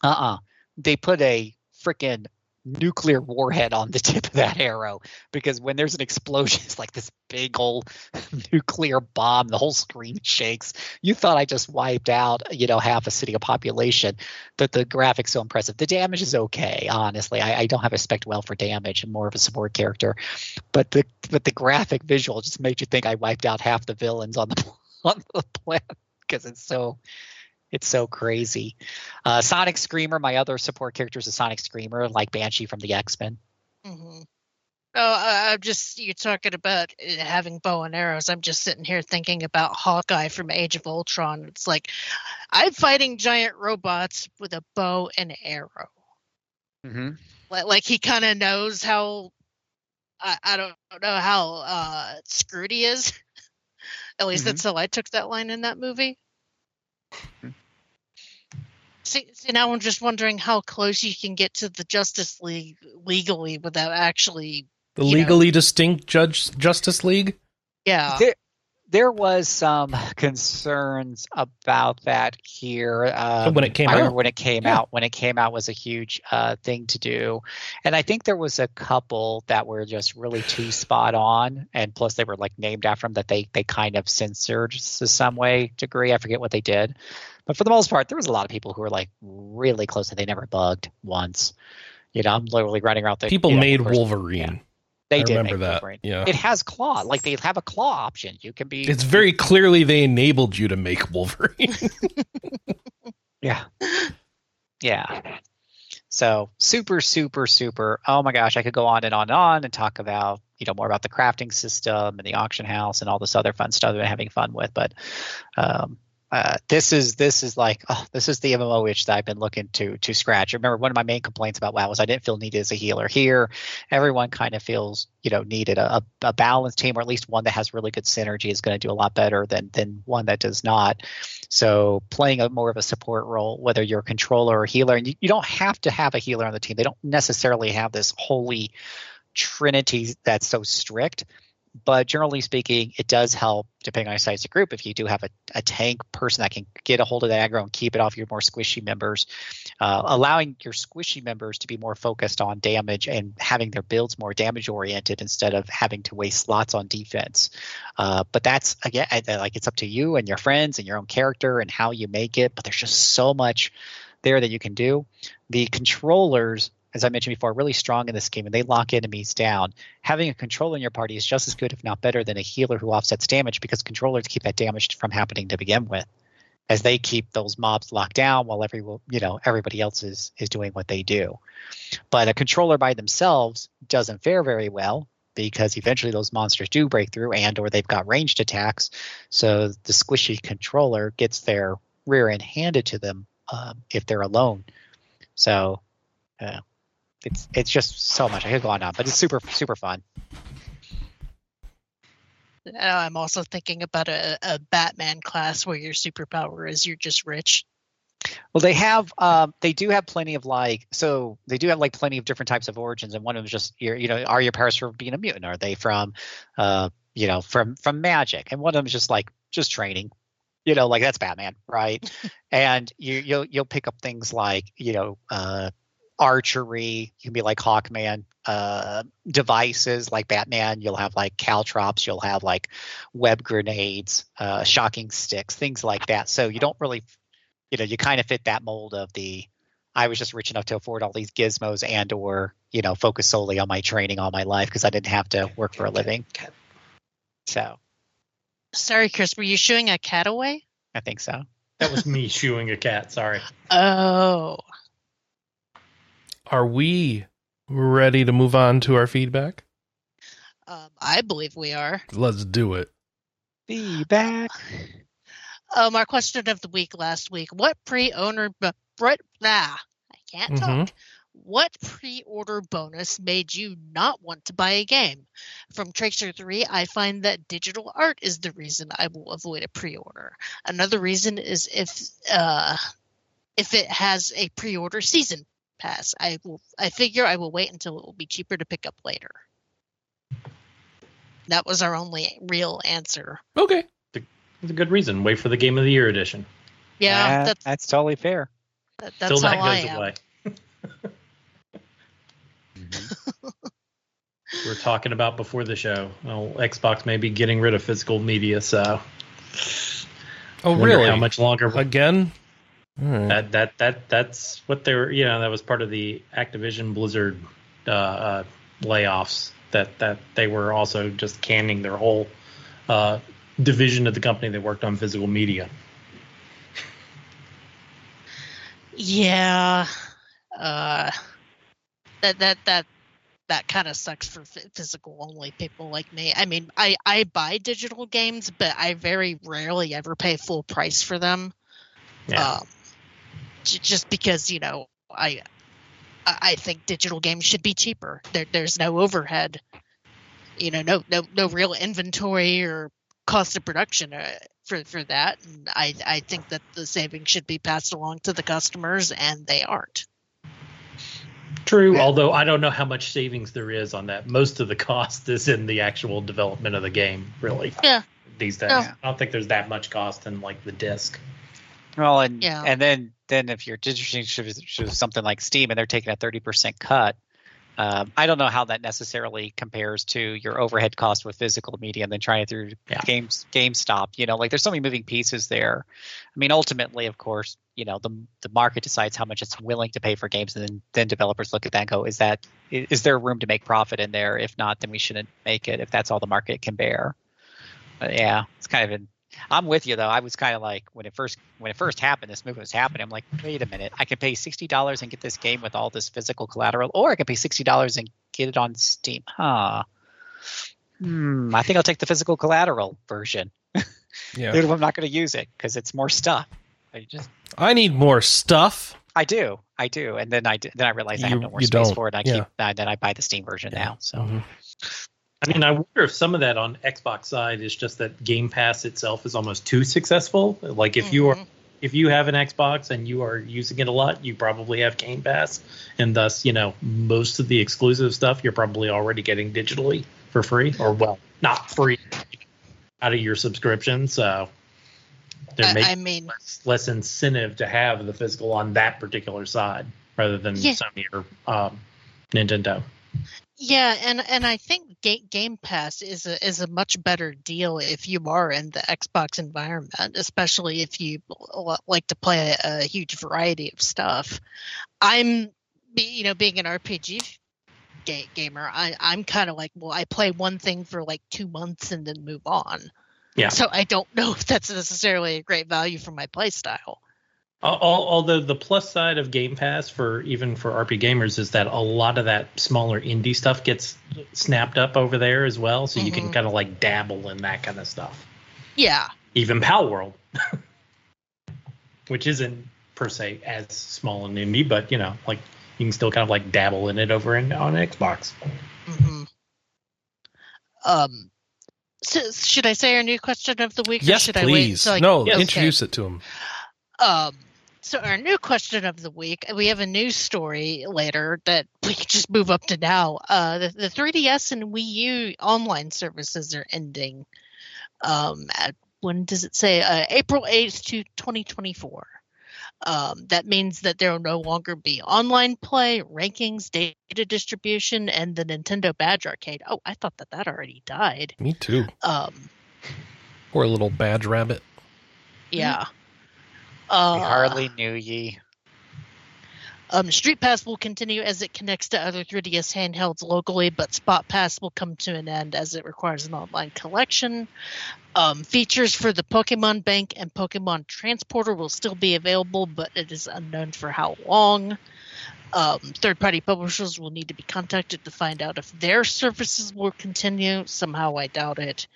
Uh uh-uh. uh They put a freaking nuclear warhead on the tip of that arrow because when there's an explosion, it's like this big old nuclear bomb. The whole screen shakes. You thought I just wiped out, you know, half a city of population, but the graphics so impressive. The damage is okay, honestly. I, I don't have a spec well for damage. I'm more of a support character, but the but the graphic visual just made you think I wiped out half the villains on the on the planet because it's so it's so crazy. Uh, Sonic Screamer, my other support character is a Sonic Screamer, like Banshee from the X Men. Mm-hmm. Oh, I'm just you're talking about uh, having bow and arrows. I'm just sitting here thinking about Hawkeye from Age of Ultron. It's like I'm fighting giant robots with a bow and arrow. Mm-hmm. Like, like he kind of knows how. I, I don't know how uh, screwed he is. At least mm-hmm. that's how I took that line in that movie. See, see, now I'm just wondering how close you can get to the Justice League legally without actually the legally know. distinct Judge Justice League. Yeah, there, there was some concerns about that here um, when it came out. When it came yeah. out, when it came out was a huge uh, thing to do, and I think there was a couple that were just really too spot on, and plus they were like named after them that they they kind of censored to some way degree. I forget what they did, but for the most part, there was a lot of people who were like really close and they never bugged once. You know, I'm literally running around there. people you know, made Wolverine. Yeah. They I did remember that. Wolverine. Yeah, it has claw. Like they have a claw option. You can be. It's very clearly they enabled you to make Wolverine. yeah, yeah. So super, super, super. Oh my gosh, I could go on and on and on and talk about you know more about the crafting system and the auction house and all this other fun stuff that I'm having fun with. But um, uh, this is this is like oh, this is the MMO itch that I've been looking to to scratch. Remember one of my main complaints about WoW was I didn't feel needed as a healer. Here, everyone kind of feels you know needed a, a balanced team or at least one that has really good synergy is going to do a lot better than than one that does not. So playing a more of a support role, whether you're a controller or healer, and you, you don't have to have a healer on the team. They don't necessarily have this holy trinity that's so strict but generally speaking, it does help depending on your size of group. If you do have a, a tank person that can get a hold of the aggro and keep it off your more squishy members, uh, allowing your squishy members to be more focused on damage and having their builds more damage oriented instead of having to waste slots on defense. Uh, but that's again, like it's up to you and your friends and your own character and how you make it. But there's just so much there that you can do. The controllers as I mentioned before, really strong in this game and they lock enemies down. Having a controller in your party is just as good, if not better, than a healer who offsets damage because controllers keep that damage from happening to begin with, as they keep those mobs locked down while every you know everybody else is is doing what they do. But a controller by themselves doesn't fare very well because eventually those monsters do break through and or they've got ranged attacks. So the squishy controller gets their rear end handed to them um, if they're alone. So uh, it's it's just so much. I could go on, on but it's super super fun. I'm also thinking about a, a Batman class where your superpower is you're just rich. Well, they have, um, they do have plenty of like, so they do have like plenty of different types of origins, and one of them is just your, you know, are your parents from being a mutant? Are they from, uh, you know, from from magic? And one of them is just like just training, you know, like that's Batman, right? and you you'll you'll pick up things like you know, uh, archery. You can be like Hawkman. Uh, devices like Batman, you'll have like caltrops, you'll have like web grenades, uh, shocking sticks, things like that. So you don't really, you know, you kind of fit that mold of the. I was just rich enough to afford all these gizmos and or you know focus solely on my training all my life because I didn't have to work for a living. So. Sorry, Chris. Were you shooing a cat away? I think so. That was me shooing a cat. Sorry. Oh. Are we ready to move on to our feedback? Um, I believe we are. Let's do it. Feedback. Um, our question of the week last week: What pre-owner, but Brett, nah, I can't mm-hmm. talk. What pre-order bonus made you not want to buy a game? From Tracer 3, I find that digital art is the reason I will avoid a pre-order. Another reason is if uh, if it has a pre-order season pass. I will. I figure I will wait until it will be cheaper to pick up later. That was our only real answer. Okay. It's a good reason. Wait for the Game of the Year edition. Yeah, That- that's that's totally fair. that, Till that's that how I goes am. away. Mm-hmm. We We're talking about before the show. Well, Xbox may be getting rid of physical media, so Oh, really? How much longer? Again? All right. That that that that's what they were. You know, that was part of the Activision Blizzard uh, uh, layoffs. That that they were also just canning their whole uh, division of the company that worked on physical media. Yeah, uh, that that that that kind of sucks for physical only people like me. I mean, I I buy digital games, but I very rarely ever pay full price for them. Yeah. Um, j- just because you know I I I think digital games should be cheaper. There there's no overhead, you know, no no no real inventory or cost of production uh, for for that. And I I think that the savings should be passed along to the customers, and they aren't. True. Yeah. Although I don't know how much savings there is on that. Most of the cost is in the actual development of the game, really. Yeah. These days, Yeah. I don't think there's that much cost in like the disc. Well, and Yeah. and then then if you're distributing something like Steam and they're taking a thirty percent cut, um, I don't know how that necessarily compares to your overhead cost with physical media and then trying it through Yeah. games GameStop. You know, like there's so many moving pieces there. I mean, ultimately, of course, you know the the market decides how much it's willing to pay for games, and then then developers look at that and go, is that is is there room to make profit in there? If not, then we shouldn't make it. If that's all the market can bear. But yeah, it's kind of an I'm with you though. I was kind of like when it first when it first happened, this movement was happening. I'm like, wait a minute, I can pay sixty dollars and get this game with all this physical collateral, or I can pay sixty dollars and get it on Steam. Huh. Hmm. I think I'll take the physical collateral version. Yeah. If I'm not going to use it because it's more stuff. I just I need more stuff. I do, I do, and then I then I realize I have no more space don't, for it. And I yeah. keep uh, then I buy the Steam version now. So Mhm. I mean, I wonder if some of that on Xbox side is just that Game Pass itself is almost too successful. Like if you are Mhm. if you have an Xbox and you are using it a lot, you probably have Game Pass, and thus, you know, most of the exclusive stuff you're probably already getting digitally for free, or well, not free, out of your subscription. So there may I, mean, less, less incentive to have the physical on that particular side rather than Yeah. Sony or um, Nintendo. Yeah, and and I think Game Pass is a is a much better deal if you are in the Xbox environment, especially if you like to play a, a huge variety of stuff. I'm, you know, being an RPG ga- gamer, I I'm kind of like, well, I play one thing for like two months and then move on. Yeah. So I don't know if that's necessarily a great value for my play style. Al- al- Although the plus side of Game Pass for even for RP gamers is that a lot of that smaller indie stuff gets snapped up over there as well, so you can Mhm. kind of like dabble in that kind of stuff. Yeah. Even Palworld, which isn't per se as small and indie, but you know, like you can still kind of like dabble in it over in, on Xbox. hmm Um. So should I say our new question of the week? or Yes, should I wait please. I- no, Yes. introduce it to him. Um, so our new question of the week, we have a news story later that we can just move up to now. Uh, the, the 3DS and Wii U online services are ending. Um, at when does it say? Uh, April 8th to 2024. Um, that means that there will no longer be online play, rankings, data distribution, and the Nintendo Badge Arcade. Oh, I thought that that already died. Me too. Um, Poor little badge rabbit. yeah. We Uh, hardly knew ye. Um, StreetPass will continue as it connects to other 3DS handhelds locally, but SpotPass will come to an end as it requires an online collection. Um, features for the Pokemon Bank and Pokemon Transporter will still be available, but it is unknown for how long. Um, Third party publishers will need to be contacted to find out if their services will continue. Somehow, I doubt it.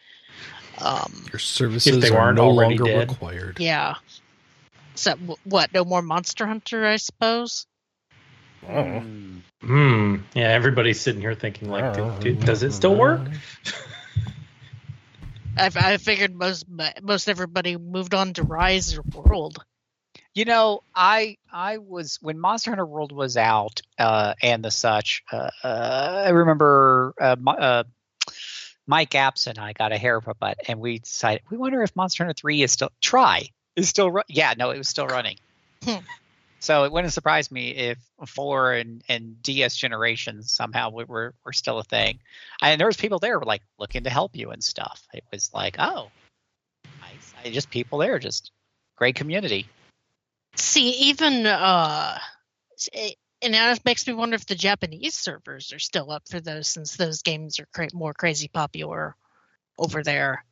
Um, Your services they are no longer dead. required. yeah. So, what? No more Monster Hunter, I suppose? Oh. Hmm. Yeah, everybody's sitting here thinking like, "Do- do- does it still work? I, I figured most most everybody moved on to Rise or World. You know, I I was when Monster Hunter World was out uh, and the such. Uh, uh, I remember uh, uh, Mike Apps and I got a hair puppet, and we decided we wonder if Monster Hunter Three is still try is still run. Yeah, no, it was still running. Hmm. So it wouldn't surprise me if four and, and DS generations somehow were, were still a thing. And there was people there were like looking to help you and stuff. It was like, oh, nice. I, just people there, just great community. See, even uh, it, and now it makes me wonder if the Japanese servers are still up for those, since those games are cra- more crazy popular over there.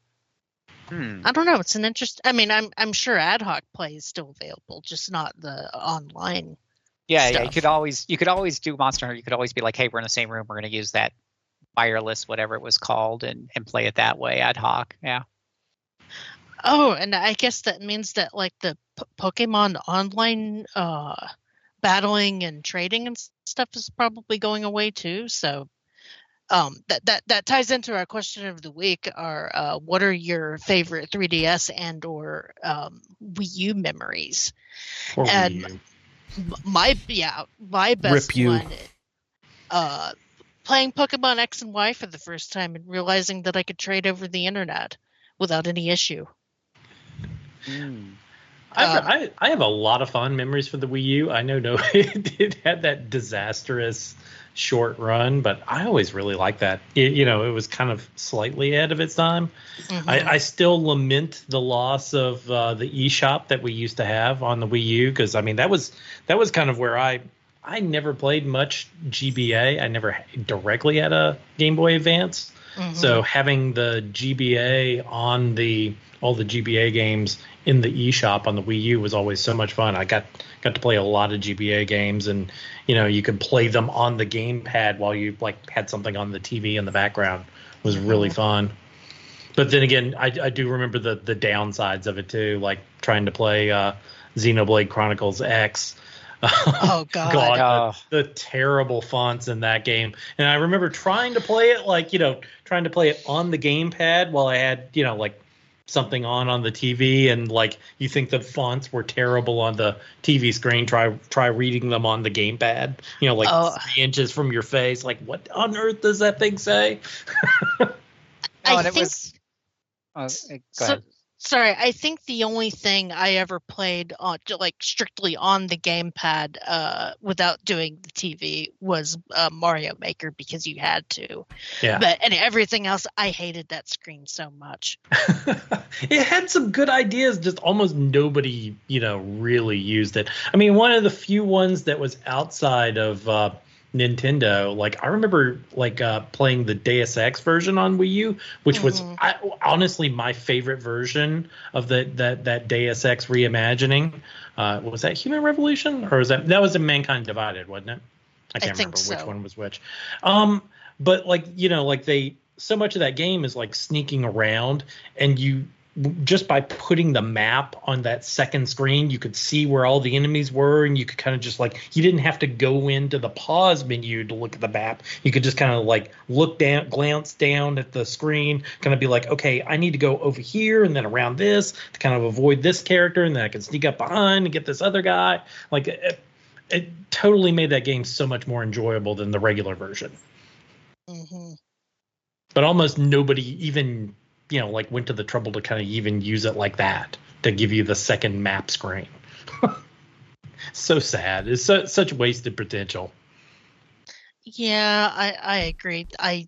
Hmm. I don't know. It's an interest. I mean, I'm I'm sure ad hoc play is still available, just not the online. Yeah, yeah. You could always you could always do Monster Hunter. You could always be like, hey, we're in the same room. We're going to use that wireless, whatever it was called, and and play it that way ad hoc. Yeah. Oh, and I guess that means that like the P- Pokemon online uh, battling and trading and stuff is probably going away too. So um, that that that ties into our question of the week. Are uh, what are your favorite 3DS and or um, Wii U memories? Or Wii And- U. M- My yeah, my best Rip you. one. Uh, playing Pokemon X and Y for the first time and realizing that I could trade over the internet without any issue. I've, Um, I, I have a lot of fond memories for the Wii U. I know no, it did had that disastrous short run, but I always really liked that. It, you know, it was kind of slightly ahead of its time. Mhm. I, I still lament the loss of uh, the eShop that we used to have on the Wii U because I mean that was that was kind of where I I never played much GBA. I never directly had a Game Boy Advance. Mhm. So having the GBA on the all the GBA games in the eShop on the Wii U was always so much fun. I got got to play a lot of GBA games, and you know you could play them on the gamepad while you like had something on the TV in the background. It was really fun. But then again, I, I do remember the the downsides of it too, like trying to play uh, Xenoblade Chronicles X. Oh God. God, Oh. the, the terrible fonts in that game. And I remember trying to play it like, you know, trying to play it on the gamepad while I had, you know, like something on on the TV and like you think the fonts were terrible on the TV screen, try try reading them on the gamepad, you know, like Oh. 3 inches from your face. Like what on earth does that thing say? Oh, I and it think was. Oh, go so, ahead. Sorry, I think the only thing I ever played on like strictly on the gamepad uh, without doing the TV was uh, Mario Maker because you had to. Yeah. But and everything else, I hated that screen so much. it had some good ideas just almost nobody you know really used it i mean one of the few ones that was outside of uh nintendo like i remember like uh playing the deus ex version on wii u which was Mhm. I, honestly my favorite version of the that that deus ex reimagining. Uh was that human revolution? Or was that that was in mankind divided wasn't it? I can't think remember which one was which. Um but like you know like they so much of that game is like sneaking around and you just by putting the map on that second screen you could see where all the enemies were and you could kind of just like you didn't have to go into the pause menu to look at the map. You could just kind of like look down glance down at the screen kind of be like okay i need to go over here and then around this to kind of avoid this character and then i can sneak up behind and get this other guy. Like it, it totally made that game so much more enjoyable than the regular version. Hmm but almost nobody even you know like went to the trouble to kind of even use it like that to give you the second map screen so sad it's su- such wasted potential Yeah, I I agree. I,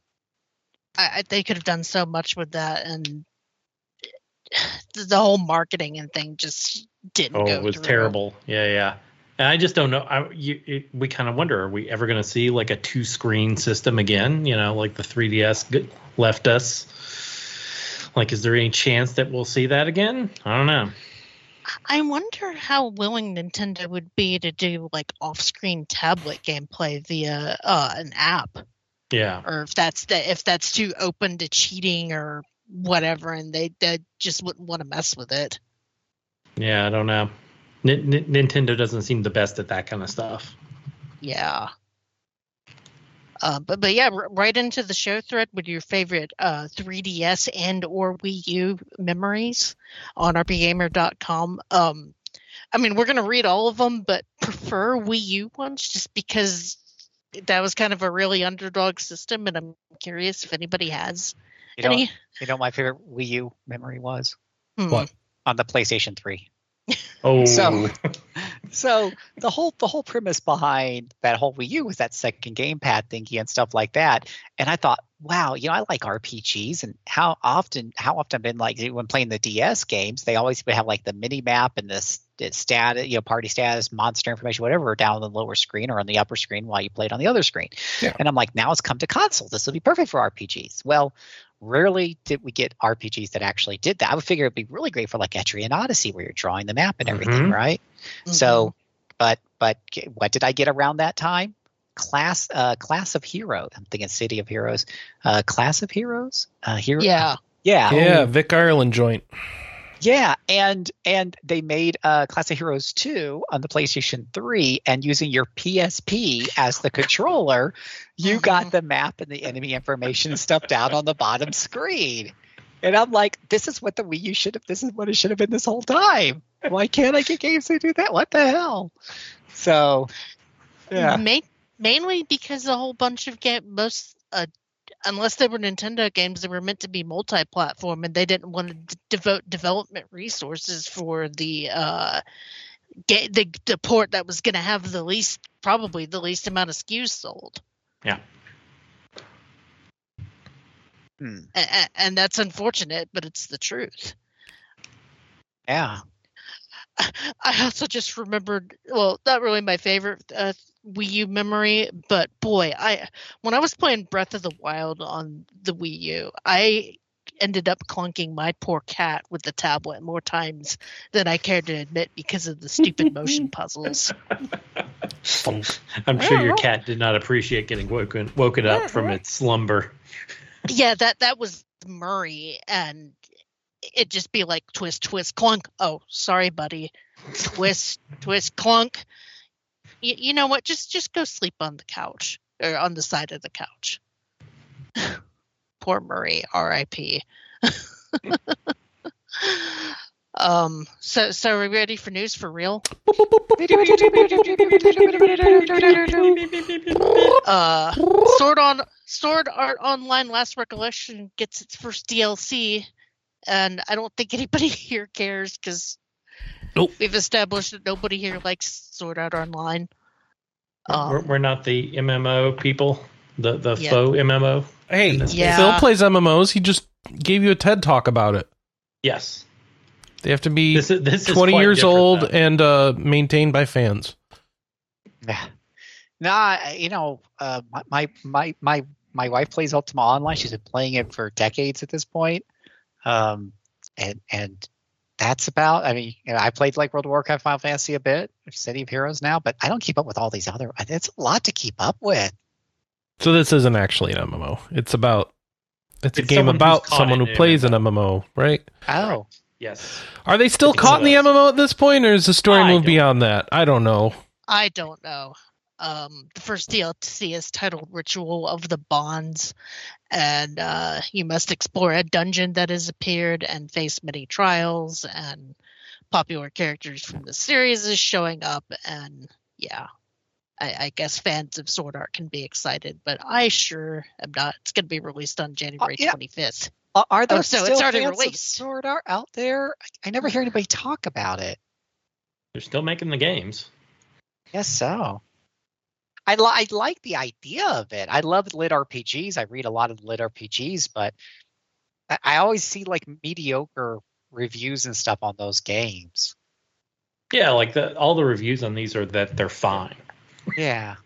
I they could have done so much with that, and the, the whole marketing and thing just didn't. oh go it was through. terrible yeah yeah and i just don't know I, you, it, we kind of wonder are we ever going to see like a two screen system again you know like the 3ds g- left us like is there any chance that we'll see that again? I don't know. I wonder how willing Nintendo would be to do like off-screen tablet gameplay via uh, an app, yeah. Or if that's the, if that's too open to cheating or whatever, and they they just wouldn't want to mess with it. yeah i don't know. N- N- nintendo doesn't seem the best at that kind of stuff. Yeah. Uh, but but yeah, r- right into the show thread with your favorite uh, 3DS and or Wii U memories on rpgamer.com. Um, I mean, we're gonna read all of them, but prefer Wii U ones just because that was kind of a really underdog system, and I'm curious if anybody has You know, any. you know, what my favorite Wii U memory was Hmm. What? on the PlayStation Three. Oh, So- So the whole the whole premise behind that whole Wii U was that second gamepad thingy and stuff like that. And I thought, wow, you know, I like RPGs and how often how often I've been like when playing the DS games, they always would have like the mini map and this status, you know, party status, monster information, whatever, down on the lower screen or on the upper screen while you played on the other screen. Yeah. And I'm like, now it's come to console. This will be perfect for RPGs. Well, rarely did we get RPGs that actually did that. I would figure it'd be really great for like Etrian Odyssey where you're drawing the map and everything, Mhm. right? Mhm. So, but but what did I get around that time? Class uh class of heroes. I'm thinking City of Heroes. Uh class of heroes? Uh hero yeah, Yeah. Yeah, Vic Ireland joint. Yeah, and and they made uh Class of Heroes 2 on the PlayStation 3 and using your PSP as the controller, you got the map and the enemy information stuff down on the bottom screen. And I'm like, this is what the Wii U should have this is what it should have been this whole time. Why can't I get games to do that? What the hell? So yeah. Ma- mainly because a whole bunch of get most uh, unless they were Nintendo games, they were meant to be multi-platform, and they didn't want to d- devote development resources for the uh, ga- the, the port that was going to have the least, probably the least amount of SKUs sold. Yeah. Hmm. A- a- and that's unfortunate, but it's the truth. Yeah. I also just remembered, well, not really my favorite uh, Wii U memory, but boy, I when I was playing Breath of the Wild on the Wii U, I ended up clunking my poor cat with the tablet more times than I cared to admit because of the stupid motion puzzles. I'm sure your cat did not appreciate getting woken woken up from its slumber. yeah, that that was Murray, and it'd just be like twist, twist, clunk. Oh, sorry, buddy. Twist, twist, clunk. You, you know what? Just just go sleep on the couch or on the side of the couch. Poor Murray, R.I.P. um. So so are we ready for news for real? Uh, Sword on Sword Art Online Last Recollection gets its first DLC, and I don't think anybody here cares because Nope. we've established that nobody here likes Sword Art Online. Um, we're, we're not the MMO people, the the Yeah. faux MMO. Hey, Yeah. Phil plays MMOs. He just gave you a TED talk about it. Yes, They have to be this is this 20 quite years old though. and uh, maintained by fans. Yeah. No, you know, uh, my, my my my my wife plays Ultima Online. She's been playing it for decades at this point, um, and and that's about. I mean, you know, I played like World of Warcraft, Final Fantasy a bit, City of Heroes now, but I don't keep up with all these other. It's a lot to keep up with. So this isn't actually an MMO. It's about it's a It's game someone about someone who an plays an MMO. MMO, right? Oh, Yes, Are they still It's caught in the MMO at this point, or is the story I moved don't- beyond that? I don't know. I don't know. Um, the first DLC is titled Ritual of the Bonds, and uh, you must explore a dungeon that has appeared and face many trials, and popular characters from the series is showing up, and yeah. I, I guess fans of Sword Art can be excited, but I sure am not. It's going to be released on January yeah. 25th. Uh, are there Oh, so still it's already fans of released. Sword Art out there? I, I never hear anybody talk about it. they're still making the games. Yes, so. I, li- I like the idea of it. I love lit RPGs. I read a lot of lit RPGs, but I, I always see like mediocre reviews and stuff on those games. Yeah, like the all the reviews on these are that they're fine. Yeah.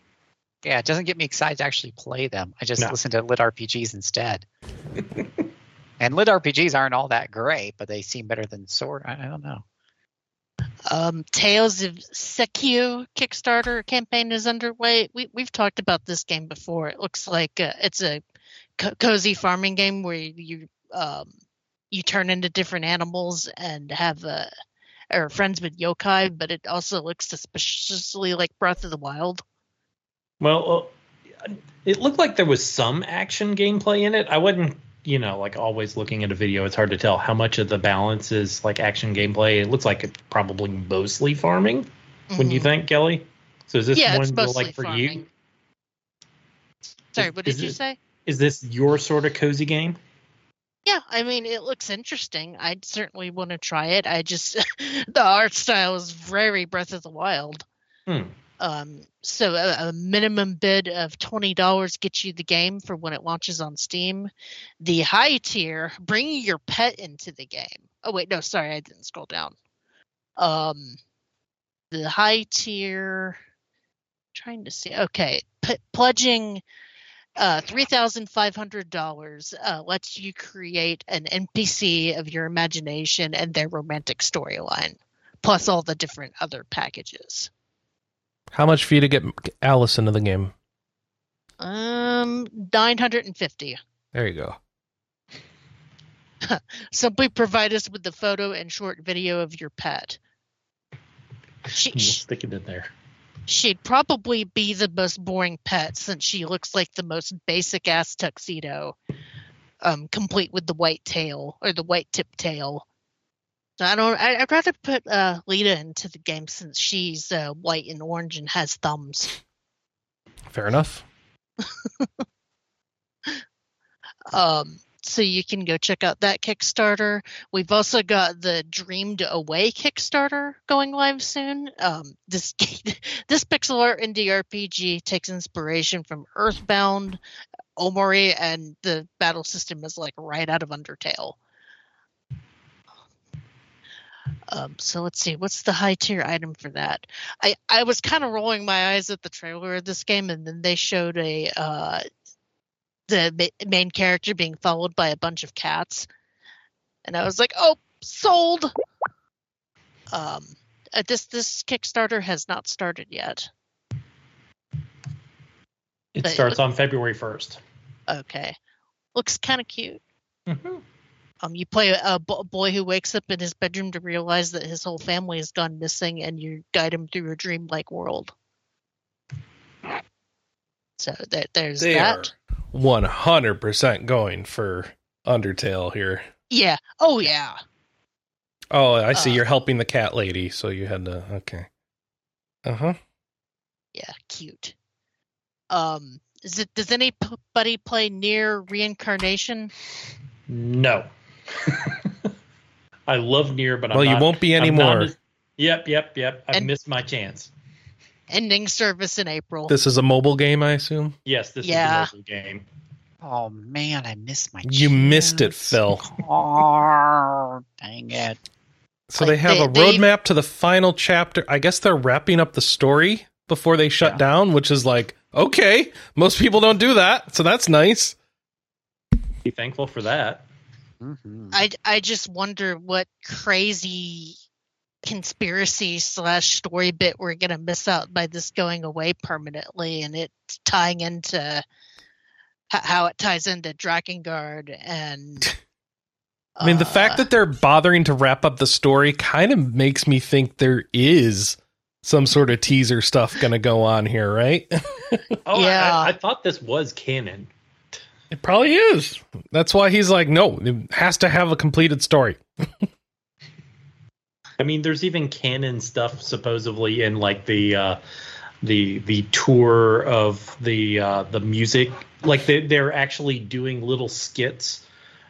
Yeah, it doesn't get me excited to actually play them. I just No. listen to lit RPGs instead. and lit RPGs aren't all that great, but they seem better than Sword. I, I don't know. Um, Tales of Seikyu Kickstarter campaign is underway. We we've talked about this game before. It looks like uh, it's a co- cozy farming game where you um, you turn into different animals and have uh, are friends with yokai, but it also looks suspiciously like Breath of the Wild. Well, uh, it looked like there was some action gameplay in it. I wasn't you know, like always looking at a video, it's hard to tell how much of the balance is like action gameplay. It looks like it's probably mostly farming. Wouldn't you Mhm. think, Kelley? So is this Yeah, one like for farming. you? Sorry, what what is did you it- say? Is this your sort of cozy game? Yeah, I mean, it looks interesting. I'd certainly want to try it. I just the art style is very Breath of the Wild. Hmm. Um, so a, a minimum bid of twenty dollars gets you the game for when it launches on Steam. The high tier, bring your pet into the game. Oh wait, no, sorry, I didn't scroll down. Um, the high tier. Trying to see. Okay, p- pledging uh, three thousand five hundred dollars uh, lets you create an NPC of your imagination and their romantic storyline, plus all the different other packages. How much for you to get Alice into the game? Um, nine hundred and fifty. There you go. Simply provide us with the photo and short video of your pet. She, We'll stick it in there. she'd probably be the most boring pet since she looks like the most basic ass tuxedo, um, complete with the white tail or the white tip tail. So I don't. I, I'd rather put uh, Lita into the game since she's uh, white and orange and has thumbs. Fair enough. Um, so you can go check out that Kickstarter. We've also got the Dreamed Away Kickstarter going live soon. Um, this this pixel art indie RPG takes inspiration from Earthbound, Omori, and the battle system is like right out of Undertale. Um, so let's see, what's the high tier item for that? I, I was kind of rolling my eyes at the trailer of this game, and then they showed a uh, the ma- main character being followed by a bunch of cats, and I was like, "Oh, sold." Um, uh, this this Kickstarter has not started yet. It But- starts on February 1st. Okay, looks kind of cute. Mm-hmm. Um, you play a, a boy who wakes up in his bedroom to realize that his whole family has gone missing, and you guide him through a dreamlike world. So there, there's They that. one hundred percent going for Undertale here. Yeah. Oh yeah. Oh, I see. Uh, You're helping the cat lady, so you had to. Okay. Uh huh. Yeah. Cute. Um, is it? Does anybody play NieR Reincarnation? No. I love NieR, but I'm Well, you not- won't be I'm not anymore. as- yep, yep, yep. I've And- missed my chance. Ending service in April. This is a mobile game, I assume. Yes, this Yeah. is a mobile game. Oh man, I missed my. You missed it. Phil. Oh, dang it! So Like, they have they- a they- roadmap to the final chapter. I guess they're wrapping up the story before they shut Yeah. down, which is like okay. Most people don't do that, so that's nice. Be thankful for that. Mhm. I I just wonder what crazy conspiracy slash story bit we're gonna miss out by this going away permanently, and it tying into how it ties into Drakengard and. I mean, the fact uh, that they're bothering to wrap up the story kind of makes me think there is some sort of teaser stuff going to go on here, right? Oh, Yeah. I, I thought this was canon. It probably is. That's why he's like, no, it has to have a completed story. I mean, there's even canon stuff supposedly in like the uh, the the tour of the uh, the music. Like they they're actually doing little skits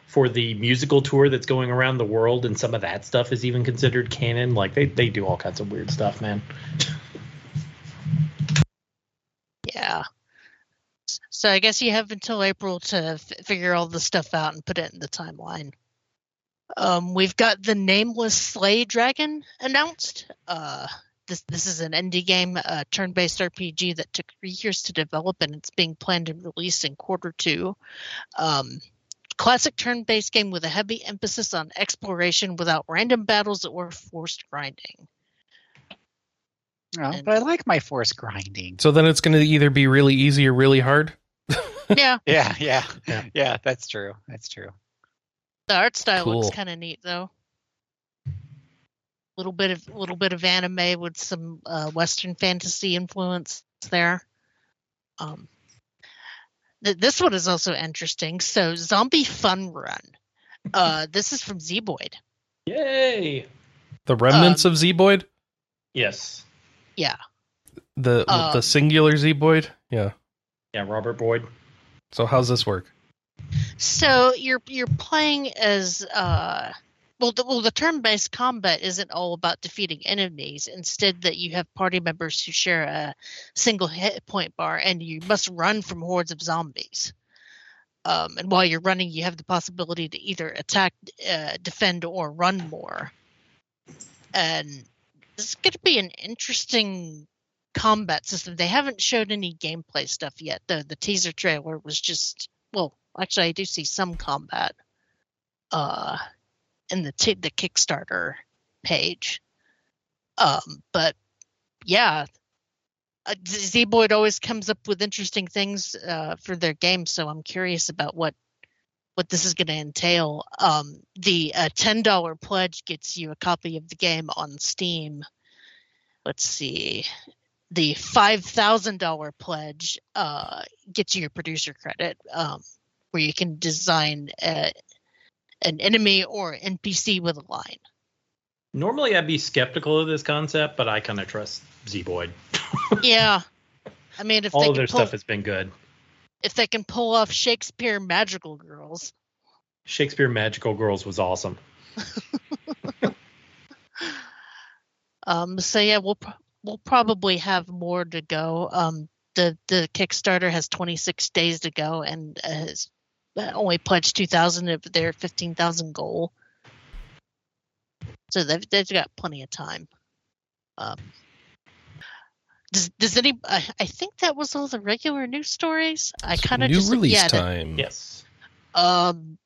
for the musical tour that's going around the world, and some of that stuff is even considered canon. Like they they do all kinds of weird stuff, man. Yeah. So I guess you have until April to f- figure all the stuff out and put it in the timeline. Um, we've got the nameless Slay Dragon announced. Uh, this this is an indie game, a turn-based RPG that took three years to develop, and it's being planned to release in quarter two. Um, classic turn-based game with a heavy emphasis on exploration without random battles or forced grinding. Oh, And- but I like my force grinding. So then it's going to either be really easy or really hard. yeah, Yeah, yeah, Yeah. yeah. That's true. That's true. The art style Cool. looks kind of neat though. Little bit of little bit of anime with some uh, Western fantasy influence there. Um, th- this one is also interesting. So, Zombie Fun Run. Uh, this is from Zeboyd. Yay! The remnants Um, of Zeboyd? Yes. Yeah. The um, the singular Zeboyd? Yeah. Yeah, Robert Boyd. So how's this work? So you're you're playing as uh well the, well the turn-based combat isn't all about defeating enemies instead that you have party members who share a single hit point bar and you must run from hordes of zombies. Um, and while you're running you have the possibility to either attack uh, defend or run more. And this is going to be an interesting combat system. They haven't showed any gameplay stuff yet. The the teaser trailer was just well, actually I do see some combat uh in the t- the Kickstarter page. Um but yeah, uh, Zeboyd always comes up with interesting things uh for their games, so I'm curious about what what this is going to entail. Um the uh, $10 pledge gets you a copy of the game on Steam. Let's see the five thousand dollar pledge uh, gets you your producer credit, um, where you can design a, an enemy or NPC with a line. Normally, I'd be skeptical of this concept, but I kind of trust Zeboyd. yeah, I mean, if All they of their pull, stuff has been good. if they can pull off Shakespeare magical girls, Shakespeare Magical Girls was awesome. um, so yeah, we'll we'll probably have more to go. Um, the the Kickstarter has 26 days to go and has only pledged 2,000 of their 15,000 goal. So they've they've got plenty of time. Um, does does any? I, I think that was all the regular news stories. I kind of New just release yeah. the- time. Yes. um,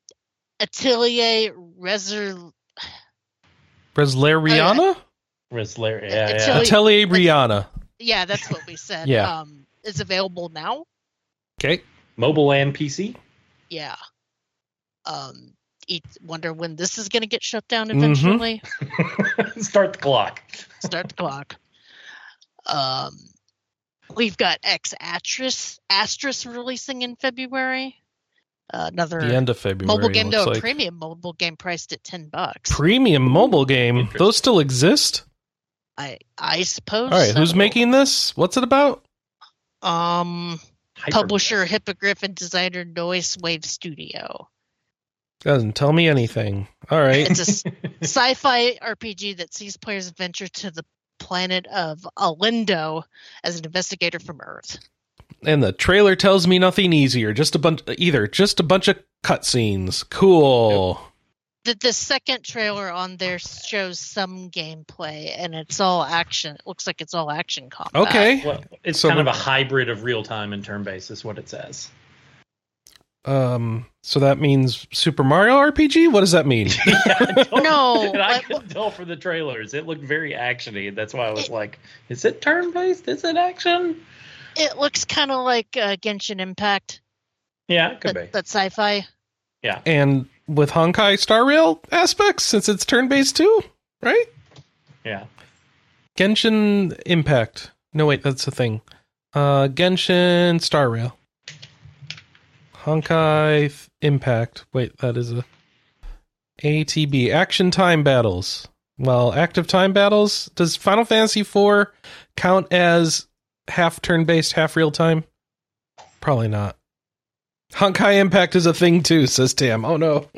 Atelier Resur. Breslariana? Risler, yeah, It's yeah. really- Atelier Brianna. Yeah, that's what we said. Yeah. Um, it's available now. Okay. Mobile and PC. Yeah. Um, eat, wonder when this is going to get shut down Mhm. eventually. Start the clock. Start the clock. Um, we've got Ex Astris Astris releasing in February. Uh, another The end of February. mobile game, looks though, a like. premium mobile game priced at ten bucks. Premium mobile game. Those still exist? I I suppose. All right. Who's making this? What's it about? Um, Hyper- publisher Hypergryph and designer Noise Wave Studio. Doesn't tell me anything. All right. It's a sci-fi RPG that sees players venture to the planet of Alindo as an investigator from Earth. and the trailer tells me nothing easier. Just a bunch, either just a bunch of cutscenes. Cool. The, the second trailer on there shows some gameplay, and it's all action. It looks like it's all action combat. Okay. Well, it's So kind of a hybrid of real time and turn based, is what it says. Um. So that means Super Mario RPG. What does that mean? Yeah, I No, and I but- couldn't tell from the trailers. It looked very actiony. That's why I was like, "Is it turn based? Is it action?" It looks kind of like uh, Genshin Impact, Yeah, it could but, be. but sci-fi. Yeah and with Honkai Star Rail aspects, since it's turn based too, right? Yeah, Genshin Impact. No, wait, that's a thing. Uh, Genshin Star Rail. Honkai Impact. Wait, that is a ATB Action Time Battles. Well, active time battles. Does Final Fantasy IV count as half turn-based, half real time? Probably not. Honkai Impact is a thing too, says Tam. Oh no.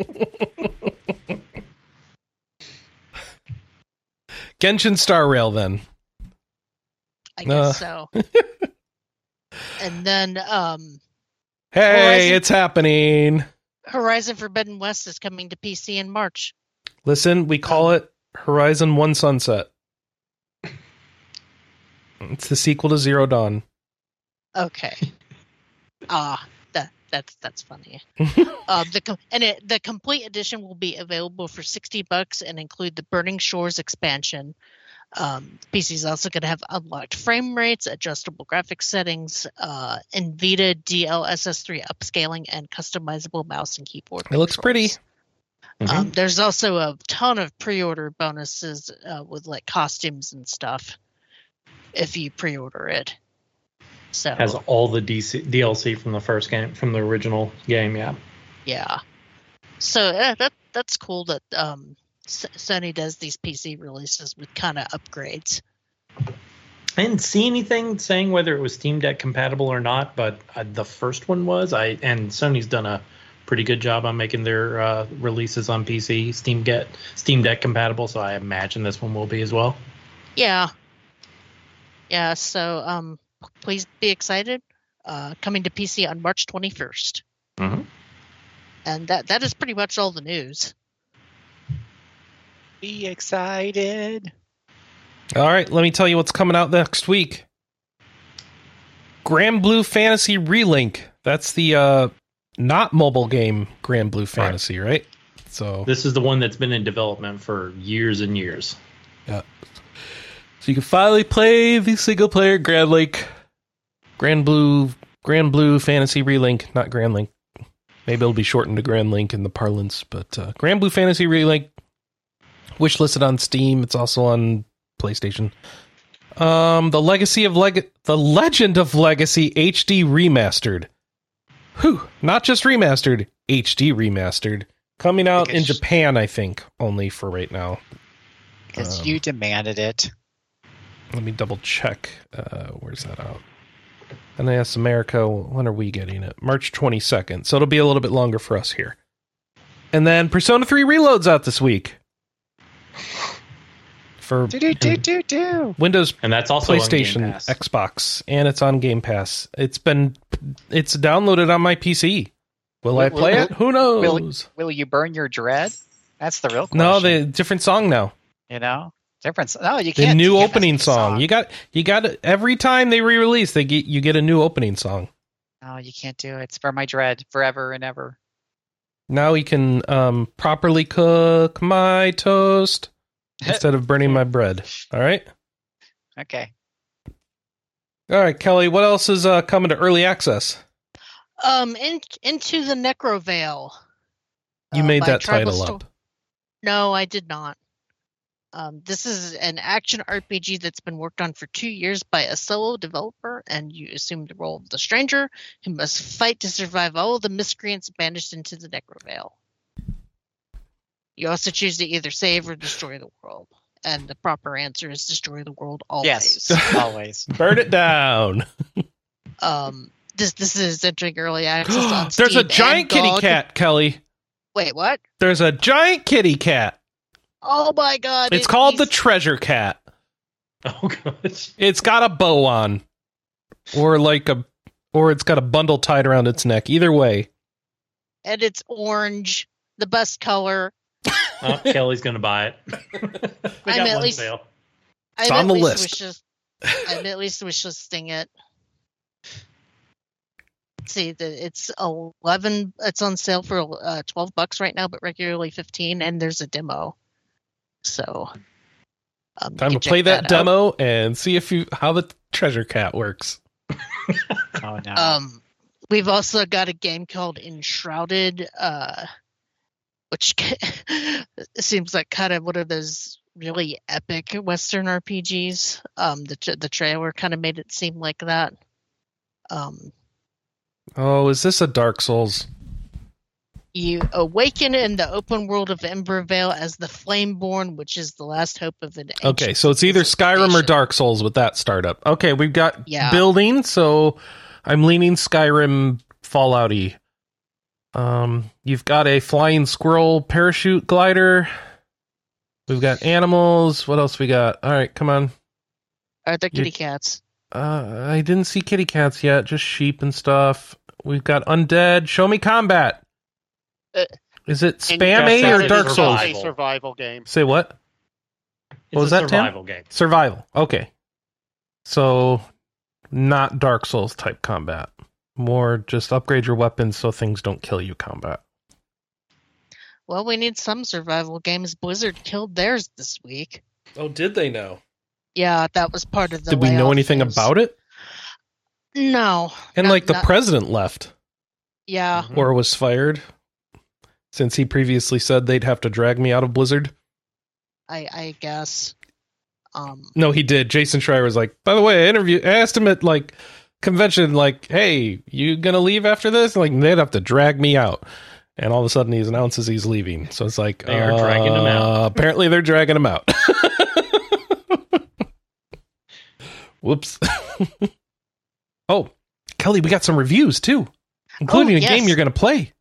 Genshin Star Rail then. I Uh. guess so. and then um, Hey, Horizon- it's happening. Horizon Forbidden West is coming to PC in March. Listen, we call it Horizon One Sunset. It's the sequel to Zero Dawn. Okay. Ah, that's that's funny. um, the com- and it, the complete edition will be available for sixty bucks and include the Burning Shores expansion. Um, PC is also going to have unlocked frame rates, adjustable graphics settings, uh, NVIDIA DLSS3 upscaling, and customizable mouse and keyboard. It looks pretty. Mm-hmm. Um, there's also a ton of pre-order bonuses uh, with like costumes and stuff if you pre-order it. So Has all the DC, DLC from the first game, from the original game. Yeah. yeah. So uh, that that's cool that um, S- Sony does these PC releases with kind of upgrades. I didn't see anything saying whether it was Steam Deck compatible or not, but uh, the first one was. I and Sony's done a pretty good job on making their uh, releases on PC Steam Get Steam Deck compatible. So I imagine this one will be as well. Yeah. Yeah, so um please be excited. Uh coming to PC on March 21st. Mhm. And that that is pretty much all the news. Be excited. All right, let me tell you what's coming out next week. Granblue Fantasy Relink. That's the uh not mobile game Granblue Fantasy, right? So This is the one that's been in development for years and years. So you can finally play the single player Grand Link, Granblue, Grand Blue Fantasy Relink, not Grand Link. Maybe it'll be shortened to Grand Link in the parlance, but uh, Granblue Fantasy Relink, wish listed on Steam. It's also on PlayStation. Um, the Legacy of Leg, the Legend of Legacy HD remastered. Whew, not just remastered, HD remastered. Coming out in Japan, I think, only for right now. Because Um, you demanded it. Let me double check. Uh, where's that out? NIS America. When are we getting it? March 22nd. So it'll be a little bit longer for us here. And then Persona 3 Reloads out this week. For Do do do do do. Windows, And that's also PlayStation, Xbox, and it's on Game Pass. It's been it's downloaded on my PC. Will I play will- it? Who will- knows? Will you burn your dread? That's the real question. No, the different song now. you know difference. No, you can't. The new you can't opening mess with song. You got you got every time they re-release, they get you get a new opening song. No, you can't do it. It's for my dread forever and ever. Now we can um, properly cook my toast instead of burning my bread. All right. Okay. All right, Kelley. What else is uh, coming to early access? Um in, into the Necrovale. You uh, made that title Sto- up. No, I did not. Um, this is an action RPG that's been worked on for two years by a solo developer, and you assume the role of the stranger who must fight to survive all the miscreants banished into the Necrovale. You also choose to either save or destroy the world, and the proper answer is destroy the world always. Yes, always. Burn it down. Um, this this is entering early access on There's a giant kitty cat, Kelley. Wait, what? There's a giant kitty cat. Oh my god! It's it- called the treasure cat. Oh gosh. It's got a bow on, or like a, or it's got a bundle tied around its neck. Either way, and it's orange, the best color. Oh, Kelley's gonna buy it. we I'm got at one least- sale. It's I'm on at the least list. Wish just, I'm at least wish listing it. Let's see, the, it's eleven. It's on sale for uh, twelve bucks right now, but regularly fifteen. And there's a demo, so um, time to play check that, out. demo and see if you how the treasure cat works. Oh no. Um, we've also got a game called Enshrouded, uh, which seems like kind of one of those really epic Western RPGs. Um, the the trailer kind of made it seem like that. Um, Oh, is this a Dark Souls? You awaken in the open world of Embervale as the Flameborn, which is the last hope of an. Okay, so it's either Skyrim or. Dark Souls with that startup. Okay, we've got Yeah. building, so I'm leaning Skyrim Fallouty. Um, you've got a flying squirrel parachute glider. We've got animals. What else we got? All right, come on. Are there kitty cats? Uh, I didn't see kitty cats yet, just sheep and stuff. We've got undead. Show me combat. Uh, Is it And spam A or Dark Souls? A survival game. Say what? It's What was a that, Tim? survival game. Survival. Okay. So, not Dark Souls type combat. More just upgrade your weapons so things don't kill you combat. Well, we need some survival games. Blizzard killed theirs this week. Oh, did they know? Yeah, that was part of the. Did we know anything phase. about it? No. And Not- like the not- president left Yeah. Or was fired since he previously said they'd have to drag me out of Blizzard. I I guess. Um. No, he did. Jason Schreier was like, by the way, I interviewed, I asked him at like convention, like, "Hey, you gonna leave after this?" Like, they'd have to drag me out, and all of a sudden, he announces he's leaving. So it's like They are dragging him out. uh, Apparently, they're dragging him out. Whoops. oh, Kelley, we got some reviews too, including Oh, a game you're gonna play.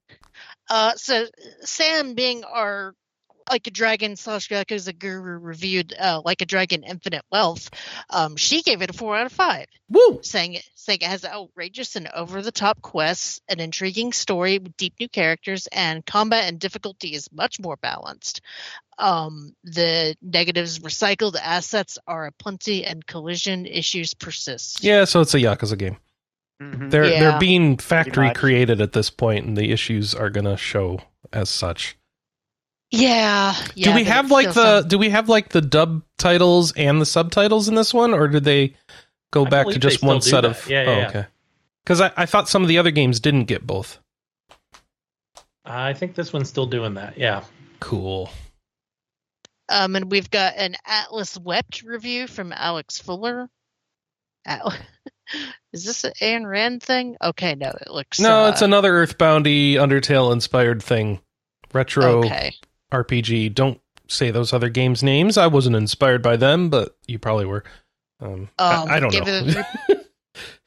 Uh, so Sam, being our like a dragon slash Yakuza guru, reviewed uh, like a dragon Infinite Wealth. Um, she gave it a four out of five, Woo! saying it saying it has outrageous and over the top quests, an intriguing story with deep new characters, and combat and difficulty is much more balanced. Um, the negatives recycled assets are aplenty, and collision issues persist. Yeah, so it's a Yakuza game. Mhm. They're Yeah. they're being factory created at this point, and the issues are gonna show as such. Yeah. yeah do we have like the sounds- do we have like the dub titles and the subtitles in this one, or did they go I back to just one set do of? Yeah, yeah, oh, yeah. okay. Because I, I thought some of the other games didn't get both. I think this one's still doing that. Yeah. Cool. Um, and we've got an Atlas Wept review from Alex Fuller. Al- Is this an Ayn Rand thing? Okay, no, it looks. No, uh, it's another Earthboundy Undertale inspired thing. Retro Okay. RPG. Don't say those other games' names. I wasn't inspired by them, but you probably were. Um, Um, I, I don't know. it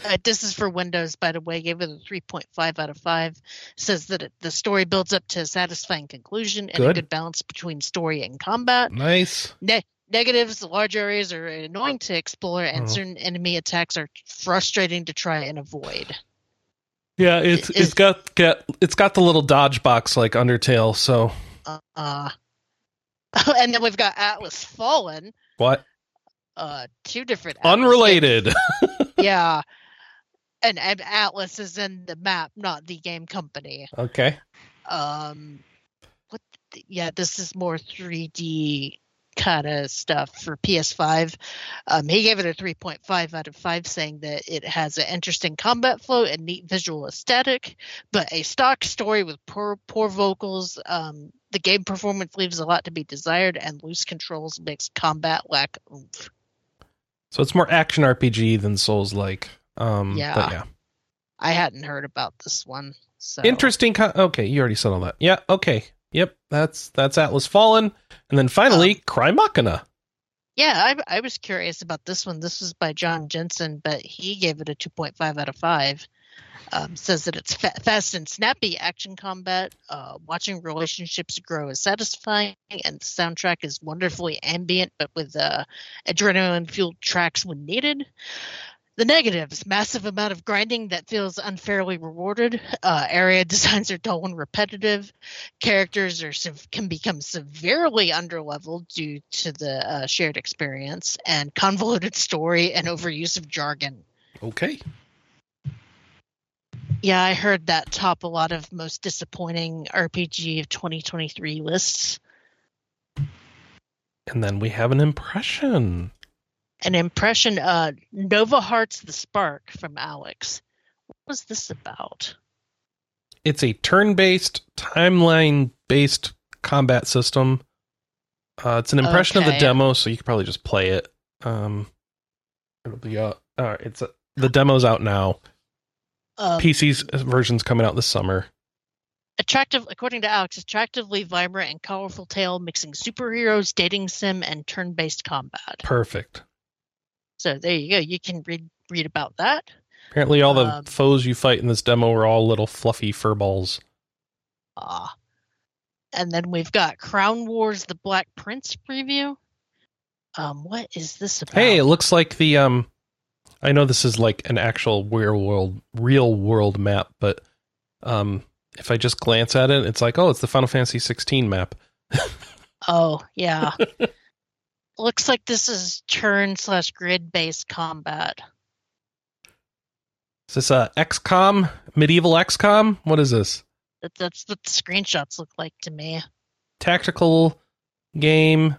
Uh, this is for Windows, by the way. Gave it a 3.5 out of 5. Says that it, the story builds up to a satisfying conclusion and a Good. good balance between story and combat. nice. Ne- negatives, large areas are annoying to explore, and Oh. certain enemy attacks are frustrating to try and avoid. Yeah, it's It- it's got got it's got the little dodge box like Undertale. So Uh, uh, and then we've got Atlas Fallen. what? Uh, two different Atlas. Unrelated. yeah. And, and Atlas is in the map, not the game company. okay. Um, what? The, yeah, this is more 3D kind of stuff for PS5. Um, he gave it a 3.5 out of 5, saying that it has an interesting combat flow and neat visual aesthetic, but a stock story with poor poor vocals. Um, the game performance leaves a lot to be desired, and loose controls makes combat lack oomph. So it's more action RPG than Souls like. Um, Yeah. But yeah. I hadn't heard about this one. So Interesting. Co- okay, you already said all that. Yeah. Okay. Yep. That's that's Atlas Fallen, and then finally Crymachina. Yeah, I, I was curious about this one. This was by John Jensen, but he gave it a 2.5 out of 5. Um, says that it's fa- fast and snappy action combat. Uh, watching relationships grow is satisfying, and the soundtrack is wonderfully ambient, but with uh, adrenaline fueled tracks when needed. The negatives: massive amount of grinding that feels unfairly rewarded. Uh, area designs are dull and repetitive. Characters are can become severely underleveled due to the uh, shared experience and convoluted story and overuse of jargon. Okay. Yeah, I heard that top a lot of most disappointing RPG of 2023 lists. And then we have an impression. An impression, uh, Nova Hearts the Spark from Alex. What was this about? It's a turn-based, timeline-based combat system. Uh, it's an impression of the demo, so you could probably just play it. Um, it'll be uh, uh it's a, the demo's out now. Um, PC's version's coming out this summer. attractive, according to Alex, attractively vibrant and colorful tale mixing superheroes, dating sim, and turn-based combat. Perfect. So there you go. You can read read about that. Apparently, all the Um, foes you fight in this demo are all little fluffy fur balls. Ah. And then we've got Crown Wars: The Black Prince preview. Um, what is this about? Hey, it looks like the um. I know this is like an actual real world, real world map, but um, if I just glance at it, it's like, oh, it's the Final Fantasy 16 map. Oh, yeah. Looks like this is turn slash grid based combat. Is this uh XCOM, medieval XCOM? What is this? That, that's what the screenshots look like to me. Tactical game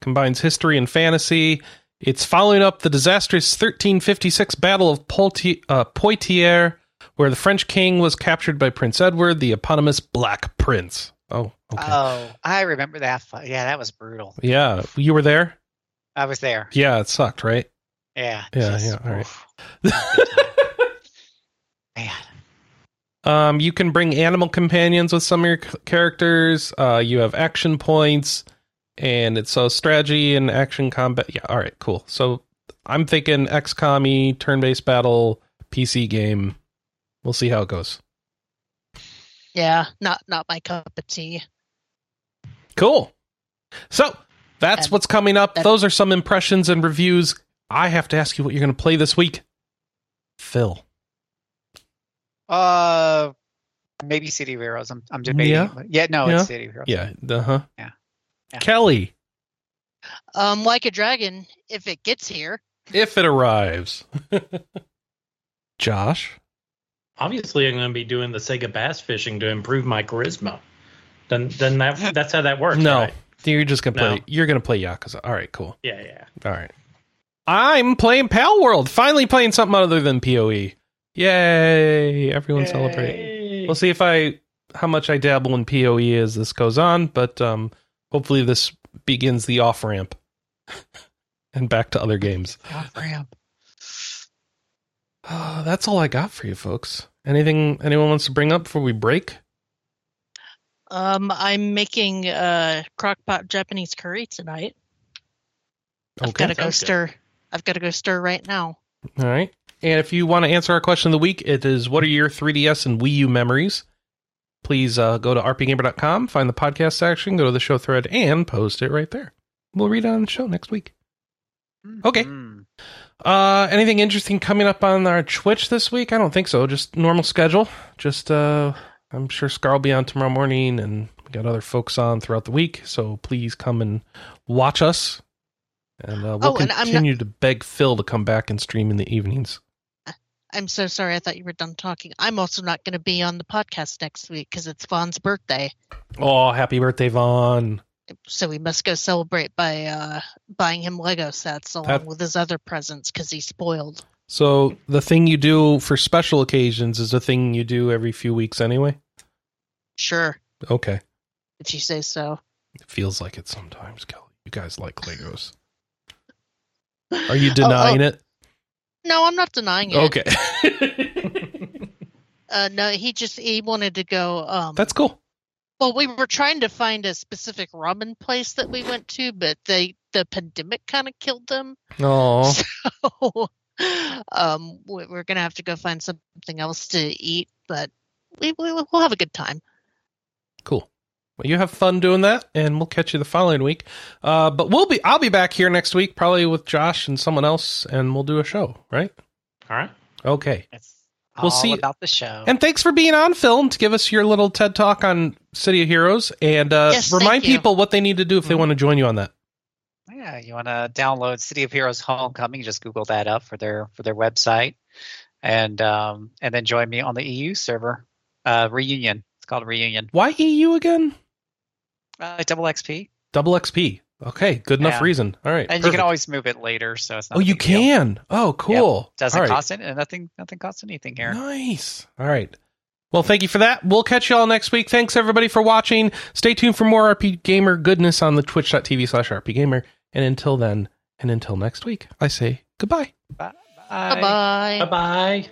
combines history and fantasy. It's following up the disastrous 1356 Battle of Polti- uh, Poitiers, where the French king was captured by Prince Edward, the eponymous Black Prince. Oh, okay. Oh, I remember that. Yeah, that was brutal. yeah, you were there. I was there. Yeah, it sucked, right? Yeah. Yeah, yeah, all right. oof. Um, you can bring animal companions with some of your c- characters. Uh, you have action points, and it's a strategy and action combat. Yeah, all right, cool. So I'm thinking XCOM turn-based battle PC game. We'll see how it goes. Yeah, not not my cup of tea. Cool. So that's And- what's coming up. and- Those are some impressions and reviews. I have to ask you what you're going to play this week, Phil. Uh, maybe City of Heroes. I'm, I'm debating. Yeah? Yeah, no, Yeah? it's City of Heroes. Yeah. Uh huh. Yeah. Yeah. Kelley, Um, like a dragon, if it gets here. if it arrives. Josh. Obviously, I'm going to be doing the Sega bass fishing to improve my charisma. Then, then that that's how that works. No, right? you're just gonna play. No. You're gonna play Yakuza. All right, cool. Yeah, yeah. All right. I'm playing Palworld. Finally playing something other than Poe. Yay! Everyone celebrate. We'll see if I how much I dabble in Poe as this goes on, but um, hopefully this begins the off ramp and back to other games. Off ramp. Uh, that's all I got for you folks. Anything anyone wants to bring up before we break? Um, I'm making uh crockpot Japanese curry tonight. I've got to go sounds good. stir. I've got to go stir right now. All right. And if you want to answer our question of the week, it is what are your 3DS and Wii U memories? Please uh, go to rpgamer.com, find the podcast section, go to the show thread, and post it right there. We'll read it on the show next week. Okay. Mm. Uh, anything interesting coming up on our Twitch this week? I don't think so. Just normal schedule. Just uh, I'm sure Scar will be on tomorrow morning, and we got other folks on throughout the week. So please come and watch us, and uh, we'll Oh, and I'm not- continue to beg Phil to come back and stream in the evenings. I'm so sorry. I thought you were done talking. I'm also not going to be on the podcast next week because it's Vaughn's birthday. Oh, happy birthday, Vaughn! So we must go celebrate by uh, buying him Lego sets along That- with his other presents because he's spoiled. So the thing you do for special occasions is a thing you do every few weeks anyway. Sure, Okay, if you say so. it feels like it sometimes, Kelley. You guys like Legos. Are you Oh, denying oh, it? No, I'm not denying it. Okay. Uh, no, he just he wanted to go. Um, That's cool. well, we were trying to find a specific ramen place that we went to, but they the pandemic kind of killed them. Oh, So, um, we- we're gonna have to go find something else to eat, but we, we we'll have a good time. cool. Well, you have fun doing that, and we'll catch you the following week. Uh, but we'll be I'll be back here next week, probably with Josh and someone else, and we'll do a show, right? All right. Okay. It's We'll all see- about the show. And thanks for being on Phil to give us your little TED talk on City of Heroes, and uh, Yes, remind people what they need to do if they Mhm. want to join you on that. Yeah, you want to download City of Heroes Homecoming? Just Google that up for their for their website, and um, and then join me on the EU server. Uh, reunion. It's called Reunion. Why EU again? Uh, double XP, Double XP. Okay, good enough Yeah. reason. All right. and you can always move it later, so it's not. Oh, you big deal. can. Oh, cool. Doesn't All right. cost it, nothing nothing costs anything here. Nice. All right. Well, thank you for that. We'll catch you all next week. Thanks everybody for watching. Stay tuned for more RPGamer goodness on the twitch.tv slash RPGamer. And until then, and until next week, I say goodbye. Bye. Bye bye. Bye bye.